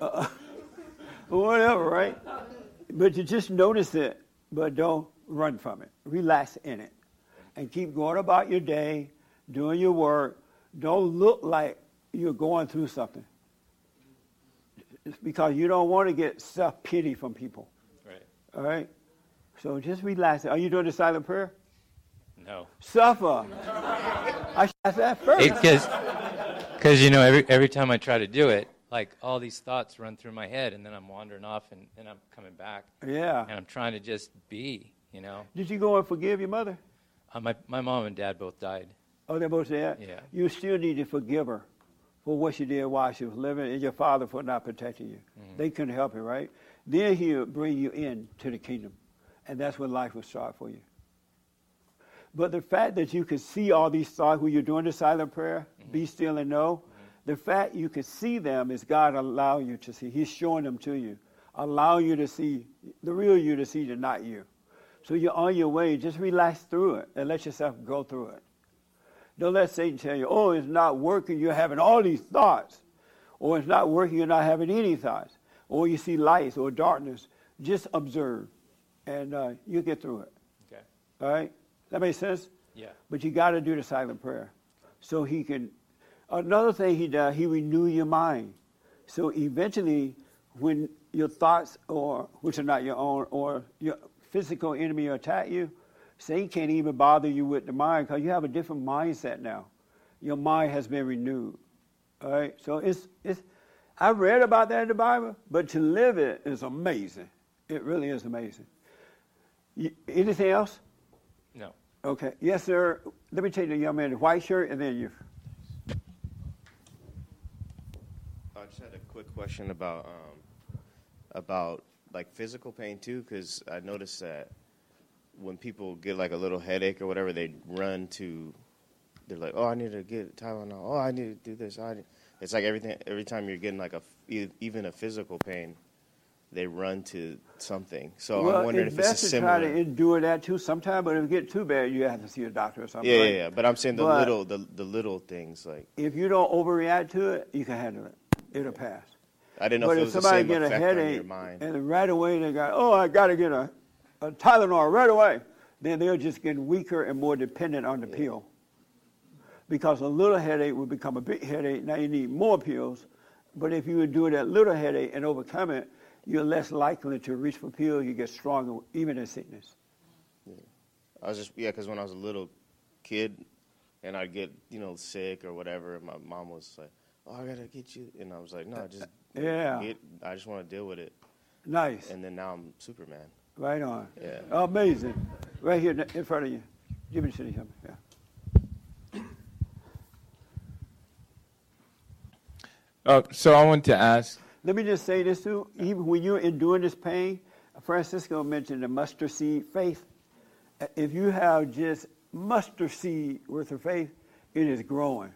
Uh, whatever, right? But you just notice it, but don't run from it. Relax in it. And keep going about your day, doing your work. Don't look like you're going through something. It's because you don't want to get self pity from people. Right. All right? So just relax. Are you doing the silent prayer? No. Suffer. I should ask that first. Because, because you know, every every time I try to do it, like all these thoughts run through my head, and then I'm wandering off, and then I'm coming back. Yeah. And I'm trying to just be, you know. Did you go and forgive your mother? Uh, my my mom and dad both died. Oh, they both dead? Yeah. You still need to forgive her for what she did while she was living and your father for not protecting you. Mm-hmm. They couldn't help you, right? Then he'll bring you in to the kingdom. And that's when life will start for you. But the fact that you can see all these thoughts when you're doing the silent prayer, Mm-hmm. be still and know, the fact you can see them is God allowing you to see. He's showing them to you, allowing you to see the real you to see the not you. So you're on your way. Just relax through it and let yourself go through it. Don't let Satan tell you, oh, it's not working, you're having all these thoughts. Or it's not working, you're not having any thoughts. Or you see lights or darkness. Just observe, and uh, you get through it. Okay. All right? That makes sense? Yeah. But you got to do the silent prayer. So he can. Another thing he does, he renew your mind. So eventually, when your thoughts, or which are not your own, or your physical enemy attack you, Satan can't even bother you with the mind because you have a different mindset now. Your mind has been renewed. All right. So it's it's. I read about that in the Bible, but to live it is amazing. It really is amazing. You, anything else? No. Okay. Yes, sir. Let me take the young man in the white shirt, and then you. I just had a quick question about um, about like physical pain too, because I noticed that when people get like a little headache or whatever, they run to. They're like, "Oh, I need to get Tylenol. Oh, I need to do this. I." Need. It's like everything. Every time you're getting like a f- even a physical pain, they run to something. So well, I'm wondering if it's a best to similar. try to endure that too sometime, but if it get too bad, you have to see a doctor or something. yeah, yeah, yeah. But I'm saying the But little, the the little things like. If you don't overreact to it, you can handle it. It'll pass. I didn't know but if it if somebody same get a effect on your headache mind. and right away they got, oh, I got to get a, a Tylenol right away, then they're just getting weaker and more dependent on the pill. Because a little headache will become a big headache. Now you need more pills. But if you would do that little headache and overcome it, you're less likely to reach for pills. You get stronger, even in sickness. I was just yeah, because when I was a little kid, and I'd get you know sick or whatever, and my mom was like, "Oh, I gotta get you," and I was like, "No, just Yeah. get, I just want to deal with it." Nice. And then now I'm Superman. Right on. Yeah. Amazing. Right here in front of you. Jimmy City, something. Yeah. Uh, so I want to ask. Let me just say this too. Even when you're enduring this pain, Francisco mentioned the mustard seed faith. If you have just mustard seed worth of faith, it is growing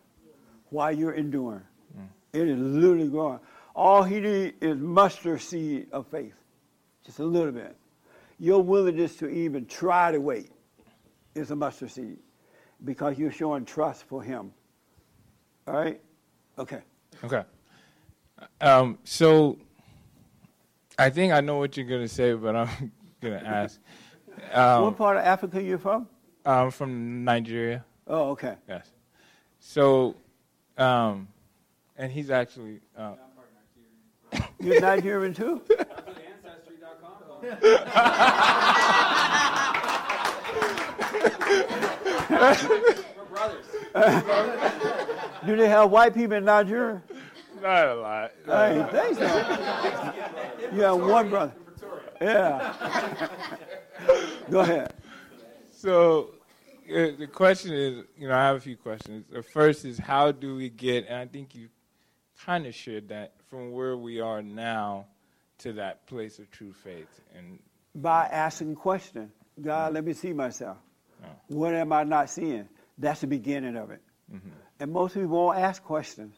while you're enduring. Mm. It is literally growing. All he needs is mustard seed of faith, just a little bit. Your willingness to even try to wait is a mustard seed because you're showing trust for him. All right? Okay. Okay. Um, so I think I know what you're going to say, but I'm going to ask. Um, what part of Africa are you from? I'm from Nigeria. Oh, okay. Yes. So, um, and he's actually. Uh, You're Nigerian too? Do they have white people in Nigeria? Not a lot. I didn't. You have one brother. Yeah. Go ahead. So uh, the question is, you know, I have a few questions. The first is, how do we get? And I think you kind of shared that from where we are now to that place of true faith. And By asking question. God, let me see myself. What am I not seeing? That's the beginning of it. And most people won't ask questions.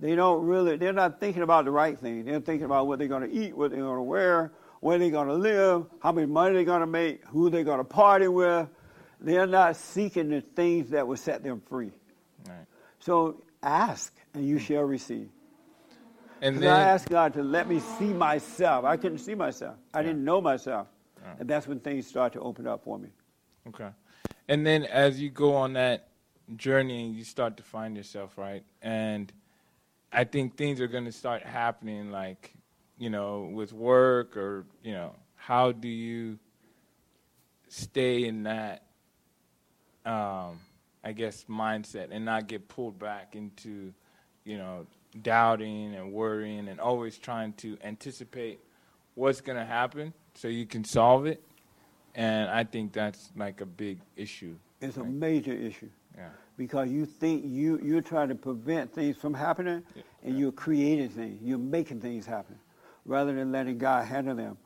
They don't really, they're not thinking about the right thing. They're thinking about what they're going to eat, what they're going to wear, where they're going to live, how much money they're going to make, who they're going to party with. They're not seeking the things that will set them free. Right. So ask, and you shall receive. And then- I asked God to let me see myself. I couldn't see myself. I didn't know myself. Yeah. And that's when things start to open up for me. Okay. And then as you go on that journey and you start to find yourself, right? And I think things are going to start happening like, you know, with work or, you know, how do you stay in that um, I guess, mindset and not get pulled back into, you know, doubting and worrying and always trying to anticipate what's going to happen so you can solve it. And I think that's like a big issue. It's a major issue. Yeah. Because you think you, you're trying to prevent things from happening, and you're creating things. You're making things happen rather than letting God handle them.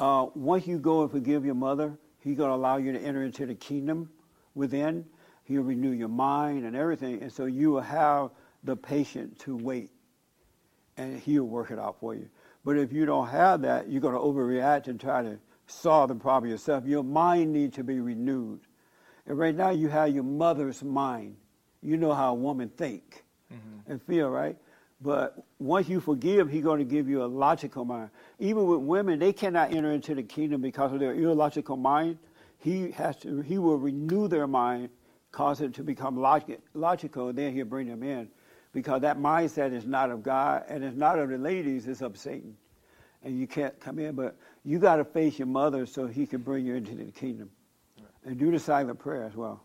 Uh, once you go and forgive your mother, He's going to allow you to enter into the kingdom within. He'll renew your mind and everything. And so you will have the patience to wait, and He'll work it out for you. But if you don't have that, you're going to overreact and try to solve the problem yourself. Your mind needs to be renewed. And right now, you have your mother's mind. You know how a woman think mm-hmm. and feel, right? But once you forgive, he's going to give you a logical mind. Even with women, they cannot enter into the kingdom because of their illogical mind. He has to. He will renew their mind, cause it to become logic, logical, and then he'll bring them in, because that mindset is not of God and it's not of the ladies. It's of Satan, and you can't come in. But you got to face your mother so he can bring you into the kingdom, and do the silent prayer as well.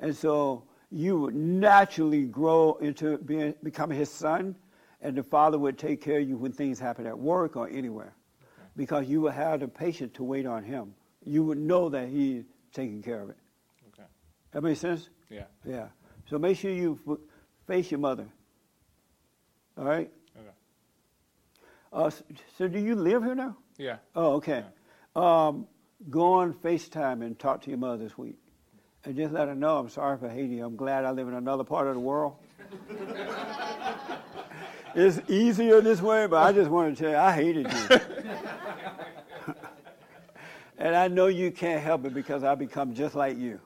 And so you would naturally grow into being becoming his son, and the father would take care of you when things happen at work or anywhere, because you would have the patience to wait on him. You would know that he's taking care of it. Okay. That makes sense? Yeah. Yeah. So make sure you f- face your mother. All right. Okay. Uh, s- so do you live here now? Yeah. Oh, okay. Um, go on FaceTime and talk to your mother this week. And just let her know I'm sorry for Haiti. I'm glad I live in another part of the world. it's easier this way, but I just want to tell you, I hated you. and I know you can't help it because I become just like you.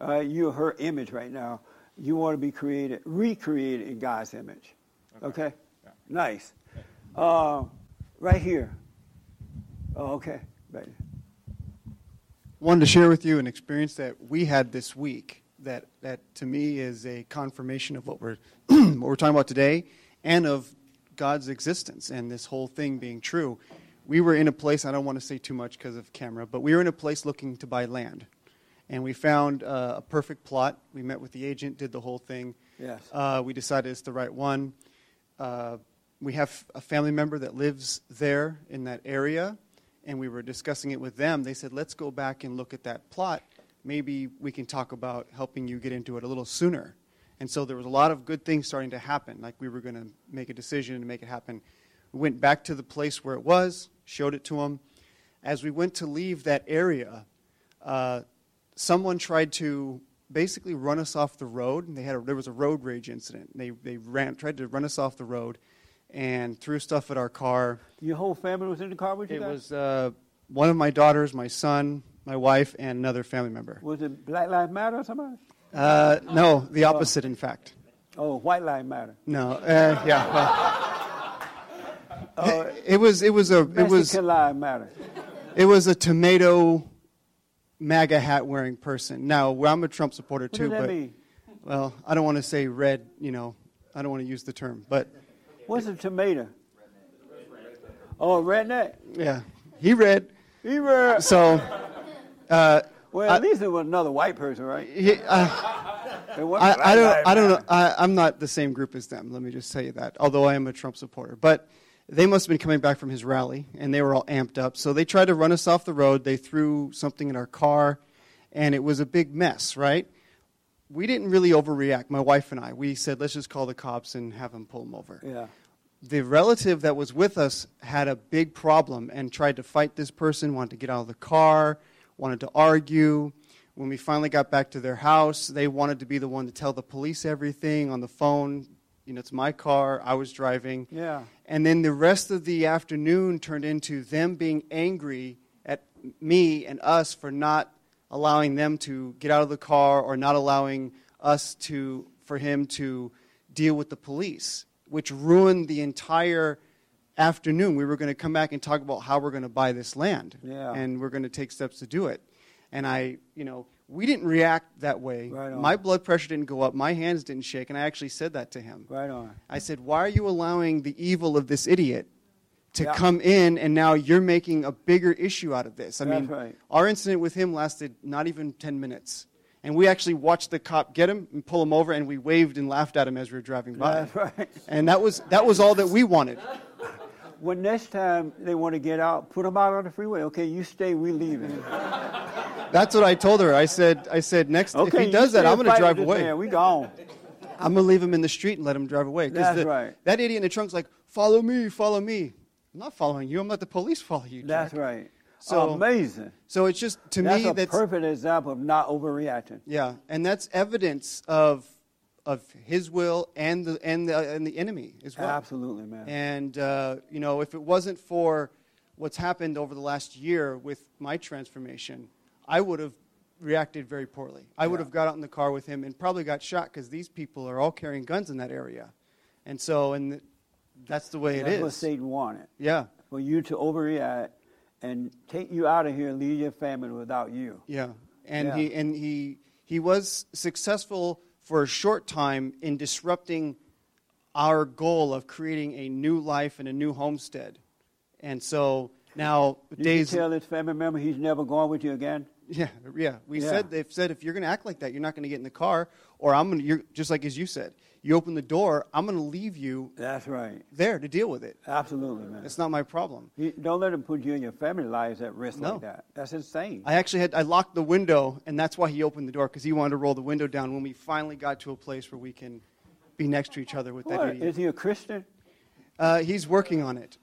Right, you're her image right now. You want to be created, recreated in God's image. Okay? Nice. Uh, right here. Oh, okay. Right. Wanted to share with you an experience that we had this week that, that to me is a confirmation of what we're, what we're talking about today and of God's existence and this whole thing being true. We were in a place, I don't want to say too much because of camera, but we were in a place looking to buy land. And we found uh, a perfect plot. We met with the agent, did the whole thing. Yes. Uh, we decided it's the right one. Uh, we have a family member that lives there in that area, and we were discussing it with them. They said, let's go back and look at that plot. Maybe we can talk about helping you get into it a little sooner. And so there was a lot of good things starting to happen, like we were going to make a decision and make it happen. We went back to the place where it was, showed it to them. As we went to leave that area, uh, someone tried to basically run us off the road. And they had a, there was a road rage incident. They, they ran, tried to run us off the road and threw stuff at our car. Your whole family was in the car with you It guys? was uh, one of my daughters, my son, my wife, and another family member. Was it Black Lives Matter or somebody? Uh, no, the opposite, in fact. Oh, White Lives Matter. No, uh, yeah. well, it, it was it was a it was Mexican Lives Matter. it was a tomato MAGA hat wearing person. Now, I'm a Trump supporter What too, but mean? well, I don't want to say red. You know, I don't want to use the term, but What's a tomato? Oh, redneck. yeah, he read. He read. So, uh, Well, at least it was another white person, right? he, uh, It wasn't Black I, I don't. I don't know. I, I'm not the same group as them. Let me just tell you that. Although I am a Trump supporter, but they must have been coming back from his rally, and they were all amped up. So they tried to run us off the road. They threw something in our car, and it was a big mess. Right? We didn't really overreact. My wife and I. We said, let's just call the cops and have them pull them over. Yeah. The relative that was with us had a big problem and tried to fight this person. Wanted to get out of the car. Wanted to argue. When we finally got back to their house, they wanted to be the one to tell the police everything on the phone. You know, it's my car. I was driving. Yeah. And then the rest of the afternoon turned into them being angry at me and us for not allowing them to get out of the car or not allowing us to for him to deal with the police, which ruined the entire afternoon. We were going to come back and talk about how we're going to buy this land. Yeah. And we're going to take steps to do it. And I, you know, we didn't react that way. Right on. My blood pressure didn't go up. My hands didn't shake. And I actually said that to him. Right on. I said, Why are you allowing the evil of this idiot to Yeah. come in and now you're making a bigger issue out of this? I That's mean, right. our incident with him lasted not even 10 minutes. And we actually watched the cop get him and pull him over, and we waved and laughed at him as we were driving by. Right. And that was, that was all that we wanted. When next time they want to get out, put them out on the freeway. Okay, you stay, we leaving. That's what I told her. I said, I said next, Okay, if he does that, I'm going to drive away. man. We gone. I'm going to leave him in the street and let him drive away. That's the- right. That idiot in the trunk's like, follow me, follow me. I'm not following you. I'm let the police follow you. That's right. So Amazing. So it's just to me that's me a that's perfect example of not overreacting. yeah, and that's evidence of of his will and the and the and the enemy as well. Absolutely, man. And uh, you know, if it wasn't for what's happened over the last year with my transformation, I would have reacted very poorly. I would Yeah. have got out in the car with him and probably got shot because these people are all carrying guns in that area, and so and th- that's the way it That's is. what Satan wanted. Yeah. For you to overreact and take you out of here and leave your family without you. Yeah, and Yeah. he and he he was successful for a short time in disrupting our goal of creating a new life and a new homestead. And so now You days tell this family member he's never going with you again. yeah, yeah. We Yeah. said they've said if you're going to act like that, you're not going to get in the car, or I'm going to. You're just like as you said. You open the door, I'm going to leave you. That's right. There to deal with it. Absolutely, man. It's not my problem. You, don't let him put you and your family lives at risk No. like that. That's insane. I actually had I locked the window, and that's why he opened the door because he wanted to roll the window down when we finally got to a place where we can be next to each other with that What? idiot. Is he a Christian? Uh, he's working on it.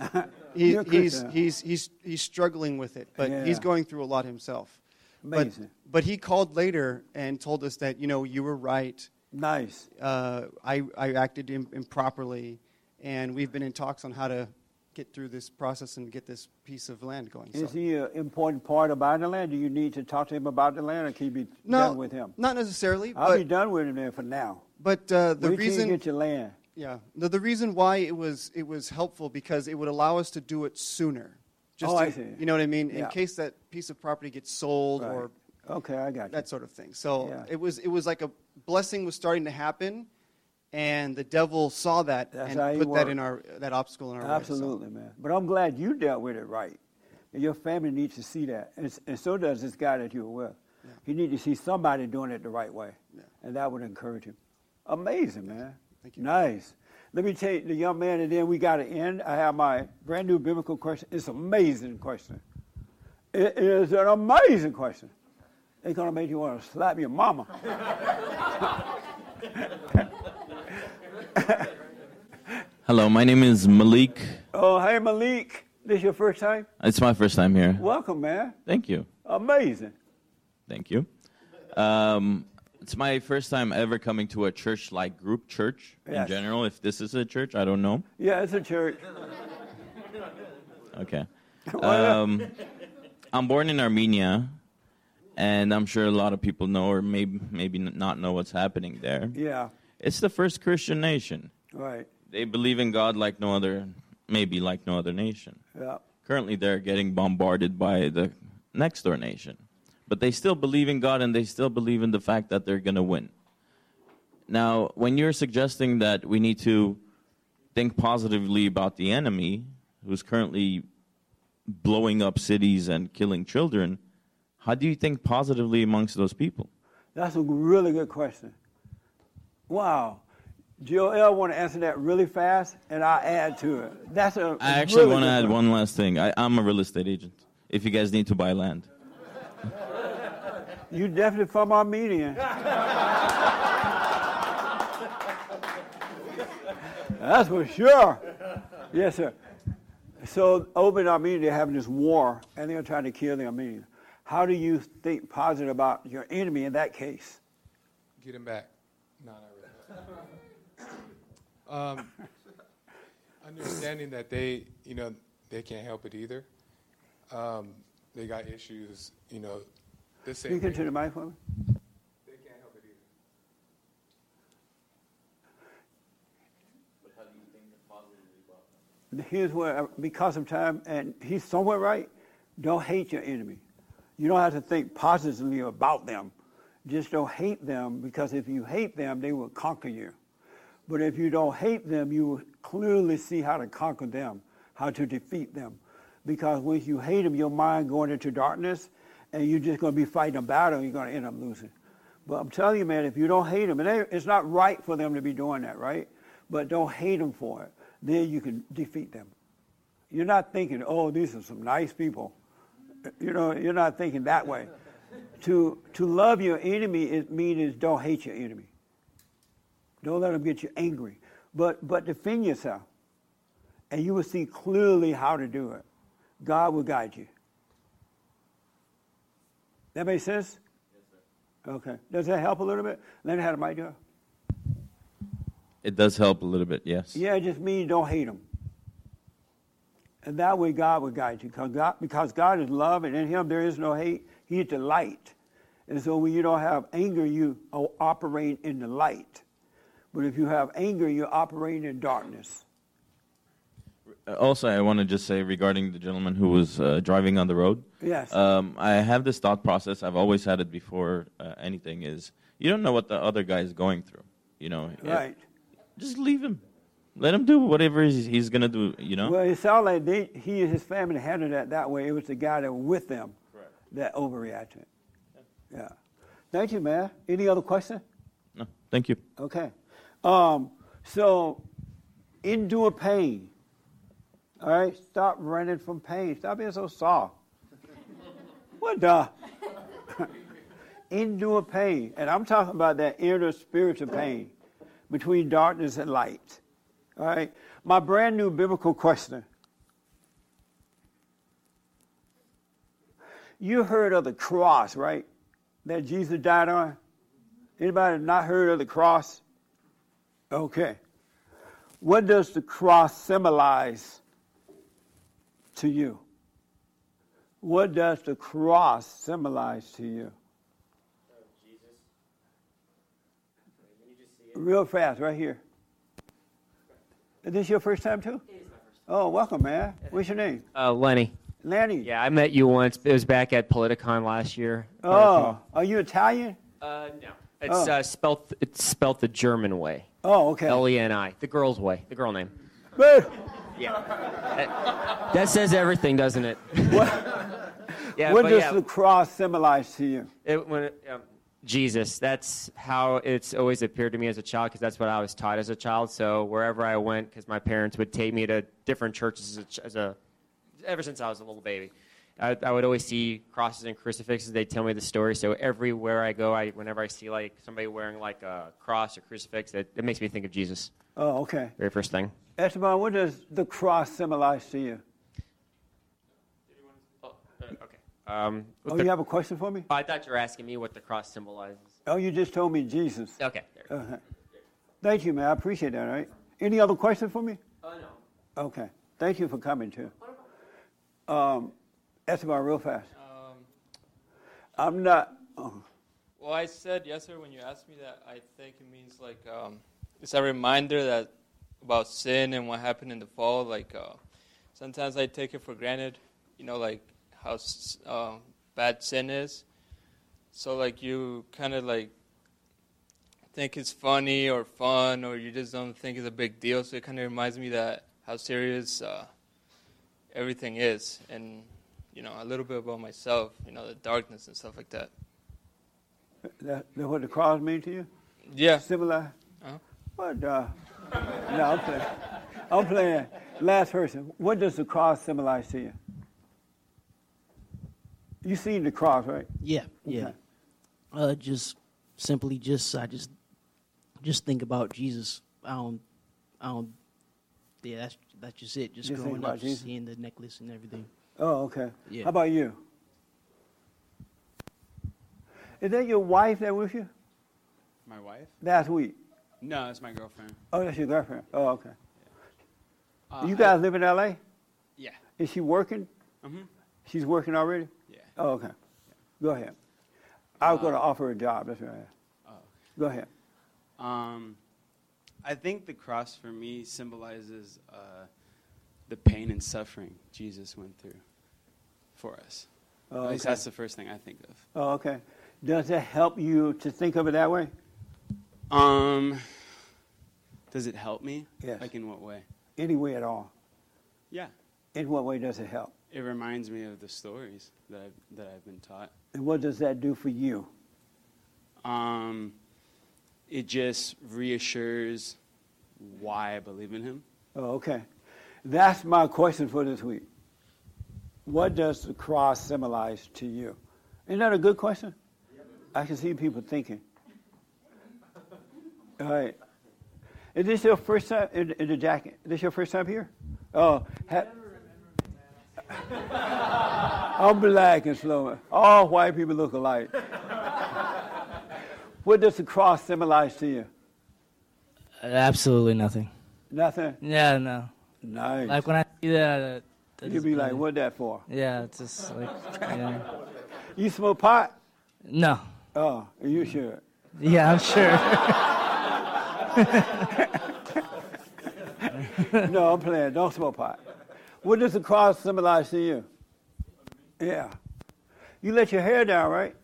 He, he's, he's, he's, he's struggling with it, but he's going through a lot himself. But, Amazing. but he called later and told us that, you know, you were right. Nice. Uh, I, I acted Im- improperly, and we've been in talks on how to get through this process and get this piece of land going. Is so. he an important part about the land? Do you need to talk to him about the land, or can you be No, done with him? Not necessarily, I'll but, be done with him for now. but uh, the you reason get your land. Yeah. The, the reason why it was it was helpful because it would allow us to do it sooner. Just Oh, to- I see. You know what I mean? In case that piece of property gets sold Right. or Okay, I got you. that sort of thing. So Yeah. it was it was like a blessing was starting to happen, and the devil saw that That's and put that in our that obstacle in our Absolutely, man. But I'm glad you dealt with it right. And your family needs to see that. And, and so does this guy that you were with. He needs to see somebody doing it the right way. And that would encourage him. Amazing, man. Thank you. Nice. Let me tell you, the young man, and then we got to end. I have my brand new biblical question. It's an amazing question. It is an amazing question. It's going to make you want to slap your mama. Hello, my name is Malik. oh, hey, Malik. This your first time? It's my first time here. Welcome, man. Thank you. Amazing. Thank you. Um, it's my first time ever coming to a church like group church in general. If this is a church, I don't know. Yeah, it's a church. Okay. Um, I'm born in Armenia, and I'm sure a lot of people know or maybe maybe not know what's happening there. Yeah. It's the first Christian nation. Right. They believe in God like no other, maybe like no other nation. Yeah. Currently, they're getting bombarded by the next door nation. But they still believe in God and they still believe in the fact that they're going to win. Now, when you're suggesting that we need to think positively about the enemy who's currently blowing up cities and killing children, how do you think positively amongst those people? That's a really good question. Wow. Joel want to answer that really fast, and I'll add to it. That's a I actually really want to add one last thing. I, I'm a real estate agent. If you guys need to buy land, You definitely from Armenia. That's for sure. Yes, sir. So over in Armenia, they're having this war, and they're trying to kill the Armenians. How do you think positive about your enemy in that case? Get him back. No, not really. um, understanding that they, you know, they can't help it either. Um, they got issues, you know, the same. Speak into the mic for me. They can't help it either. But how do you think positively about them? Here's where, because of time, and he's somewhat right, don't hate your enemy. You don't have to think positively about them. Just don't hate them because if you hate them, they will conquer you. But if you don't hate them, you will clearly see how to conquer them, how to defeat them. Because when you hate them, your mind going into darkness, and you're just going to be fighting a battle, you're going to end up losing. But I'm telling you, man, if you don't hate them, and they, it's not right for them to be doing that, right? But don't hate them for it. Then you can defeat them. You're not thinking, oh, these are some nice people. You know, you're not thinking that way. to to love your enemy it means don't hate your enemy. Don't let them get you angry. But but defend yourself. And you will see clearly how to do it. God will guide you. That makes sense? Okay. Does that help a little bit? Then how do I do It does help a little bit, yes. Yeah, it just means don't hate them. And that way God will guide you. Because God, because God is love, and in Him there is no hate. He is the light. And so when you don't have anger, you operate in the light. But if you have anger, you're operating in darkness. Uh, Also, I want to just say regarding the gentleman who was uh, driving on the road. Yes. Um, I have this thought process. I've always had it before uh, anything. Is you don't know what the other guy is going through. You know. Right. Just leave him. Let him do whatever he's, he's gonna do. You know. Well, it sounded like they, he and his family handled that that way. It was the guy that was with them that overreacted. Yeah. Thank you, man. Any other question? No. Thank you. Okay. Um, so, endure pain. All right? Stop running from pain. Stop being so soft. what the? endure pain. And I'm talking about that inner spiritual pain between darkness and light. All right? My brand new biblical question. You heard of the cross, right? That Jesus died on? Anybody not heard of the cross? Okay. What does the cross symbolize to you? What does the cross symbolize to you? Real fast, right here. Is this your first time too? Oh, welcome, man. What's your name? Uh, Lenny. Lenny. Yeah, I met you once. It was back at Politicon last year. Oh, are you Italian? Uh, no. It's Oh. uh, spelt. It's spelt the German way. Oh, okay. L E N I. The girl's way. The girl name. But Yeah. That, that says everything, doesn't it? What, yeah. what but does yeah, the cross symbolize to you? it, when it, um, Jesus. That's how it's always appeared to me as a child, because that's what I was taught as a child. So wherever I went, because my parents would take me to different churches as a, as a ever since I was a little baby. I, I would always see crosses and crucifixes. They'd tell me the story. So everywhere I go, I whenever I see like somebody wearing like a cross or crucifix, it, it makes me think of Jesus. Oh, okay. Very first thing. Esteban, what does the cross symbolize to you? Um, Oh, the- you have a question for me? I thought you were asking me what the cross symbolizes. Oh, you just told me Jesus. Okay. Uh-huh. Thank you, man. I appreciate that, all right? Any other question for me? Oh, no. Okay. Thank you for coming, too. Um, Esteban, real fast. Um, I'm not. Oh, well, I said yesterday when you asked me that, I think it means like um, it's a reminder that about sin and what happened in the fall. Like uh, sometimes I take it for granted, you know, like how uh, bad sin is. So like you kind of like think it's funny or fun, or you just don't think it's a big deal. So it kind of reminds me that how serious uh, everything is, and you know a little bit about myself, you know, the darkness and stuff like that. that, that what the cross mean to you? Yeah. Similar? Uh-huh. What? Uh, no, I'm playing. I'm playing. Last person. What does the cross symbolize to you? You seen the cross, right? Yeah, yeah. Okay. Uh, just simply, just I just just think about Jesus. I don't, I don't. Yeah, that's that's just it. Just Just growing up, Jesus? seeing the necklace and everything. Oh, okay. Yeah. How about you? Is that your wife that with you? My wife? Last week. No, that's my girlfriend. Oh, that's your girlfriend. Oh, okay. Uh, you guys live in L.A. Yeah. Is she working? Mhm. She's working already. Oh, okay. Go ahead. I was going to offer a job. That's right. Oh. Go ahead. Um, I think the cross for me symbolizes uh, the pain and suffering Jesus went through for us. Oh, At least okay. that's the first thing I think of. Oh, okay. Does it help you to think of it that way? Um, does it help me? Yes. Like in what way? Any way at all? Yeah. In what way does it help? It reminds me of the stories that I've, that I've been taught. And what does that do for you? Um, it just reassures why I believe in Him. Oh, okay. That's my question for this week. What does the cross symbolize to you? Isn't that a good question? I can see people thinking. All right. Is this your first time in, in the jacket? Is this your first time here? Oh, ha- I'm black and slow. All white people look alike. what does the cross symbolize to you? Absolutely nothing. Nothing. Yeah, no. Nice. Like when I see that, uh, You'd be like, what that for? Yeah, it's just like, yeah. You smoke pot? No. Oh, you sure? Yeah, I'm sure. no, I'm playing. Don't smoke pot. What does the cross symbolize to you? Yeah. You let your hair down, right?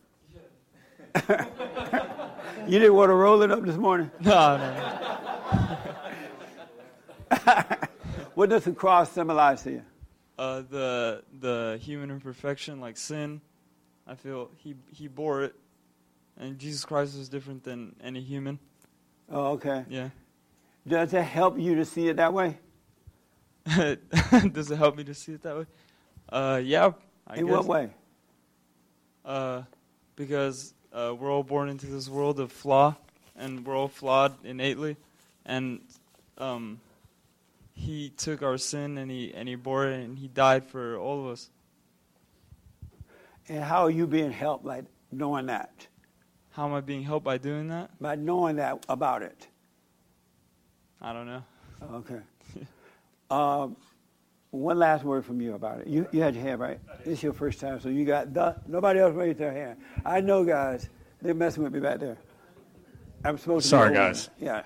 you didn't want to roll it up this morning? No, no. what does the cross symbolize to you? Uh, the the human imperfection, like sin, I feel he he bore it, and Jesus Christ is different than any human. Oh, okay. Yeah. Does it help you to see it that way? Does it help me to see it that way? Uh, yeah. I In guess. what way? Uh, because uh, we're all born into this world of flaw, and we're all flawed innately, and um, he took our sin and he and he bore it and he died for all of us. And how are you being helped by knowing that? How am I being helped by doing that? By knowing that about it. I don't know. Okay. Um, one last word from you about it. You, you had your hand right. It's your first time, so you got the. Nobody else raised their hand. I know, guys. They're messing with me back there. I'm supposed to. Sorry, guys. Yeah.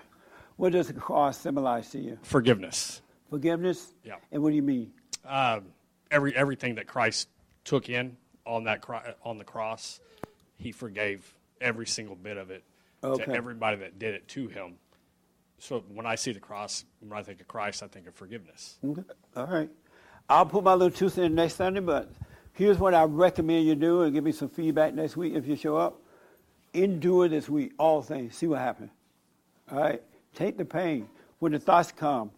What does the cross symbolize to you? Forgiveness. Forgiveness. Yeah. And what do you mean? Um, every everything that Christ took in on that cro- on the cross, He forgave every single bit of it Okay. to everybody that did it to Him. So when I see the cross, when I think of Christ, I think of forgiveness. Okay. All right. I'll put my little two cents next Sunday, but here's what I recommend you do and give me some feedback next week if you show up. Endure this week, all things. See what happens. All right? Take the pain. When the thoughts come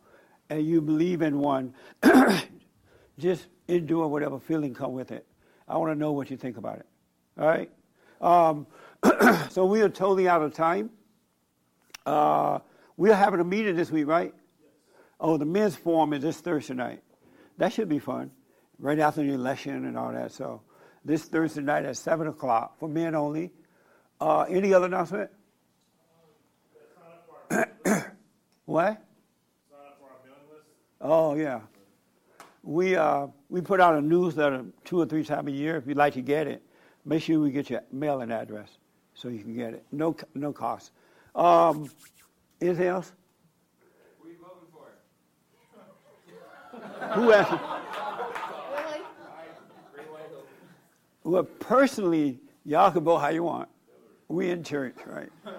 and you believe in one, just endure whatever feeling come with it. I want to know what you think about it. All right? Um, so we are totally out of time. Uh, we're having a meeting this week, right? Oh, the men's forum is this Thursday night. That should be fun, right after the election and all that. So this Thursday night at 7 o'clock for men only. Uh, any other announcement? what? Oh, yeah. We, uh, we put out a newsletter two or three times a year. If you'd like to get it, make sure we get your mailing address so you can get it. No, no cost. Um, anything else? We voting for it. Who asked? Well, personally, y'all can vote how you want. We in church, right?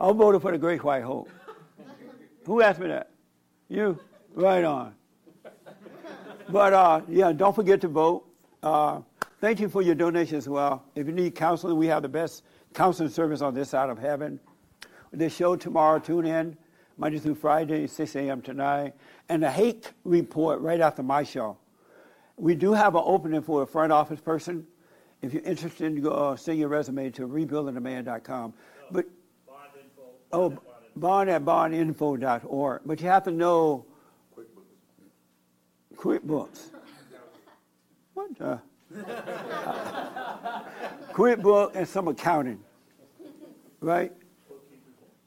I'll vote for the Great White Hope. Who asked me that? You? Right on. But uh, yeah, don't forget to vote. Uh, thank you for your donation as well. If you need counseling, we have the best counseling service on this side of heaven. The show tomorrow, tune in Monday through Friday, 6 a.m. tonight. And the hate report right after my show. We do have an opening for a front office person. If you're interested, go uh, send your resume to rebuildingtheman.com. But oh, bond at bondinfo.org. But you have to know QuickBooks. What the? QuickBook and some accounting, right?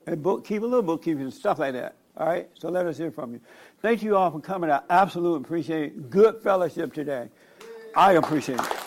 And bookkeeping, a little bookkeeping, and stuff like that. All right? So let us hear from you. Thank you all for coming. I absolutely appreciate it. Good fellowship today. I appreciate it.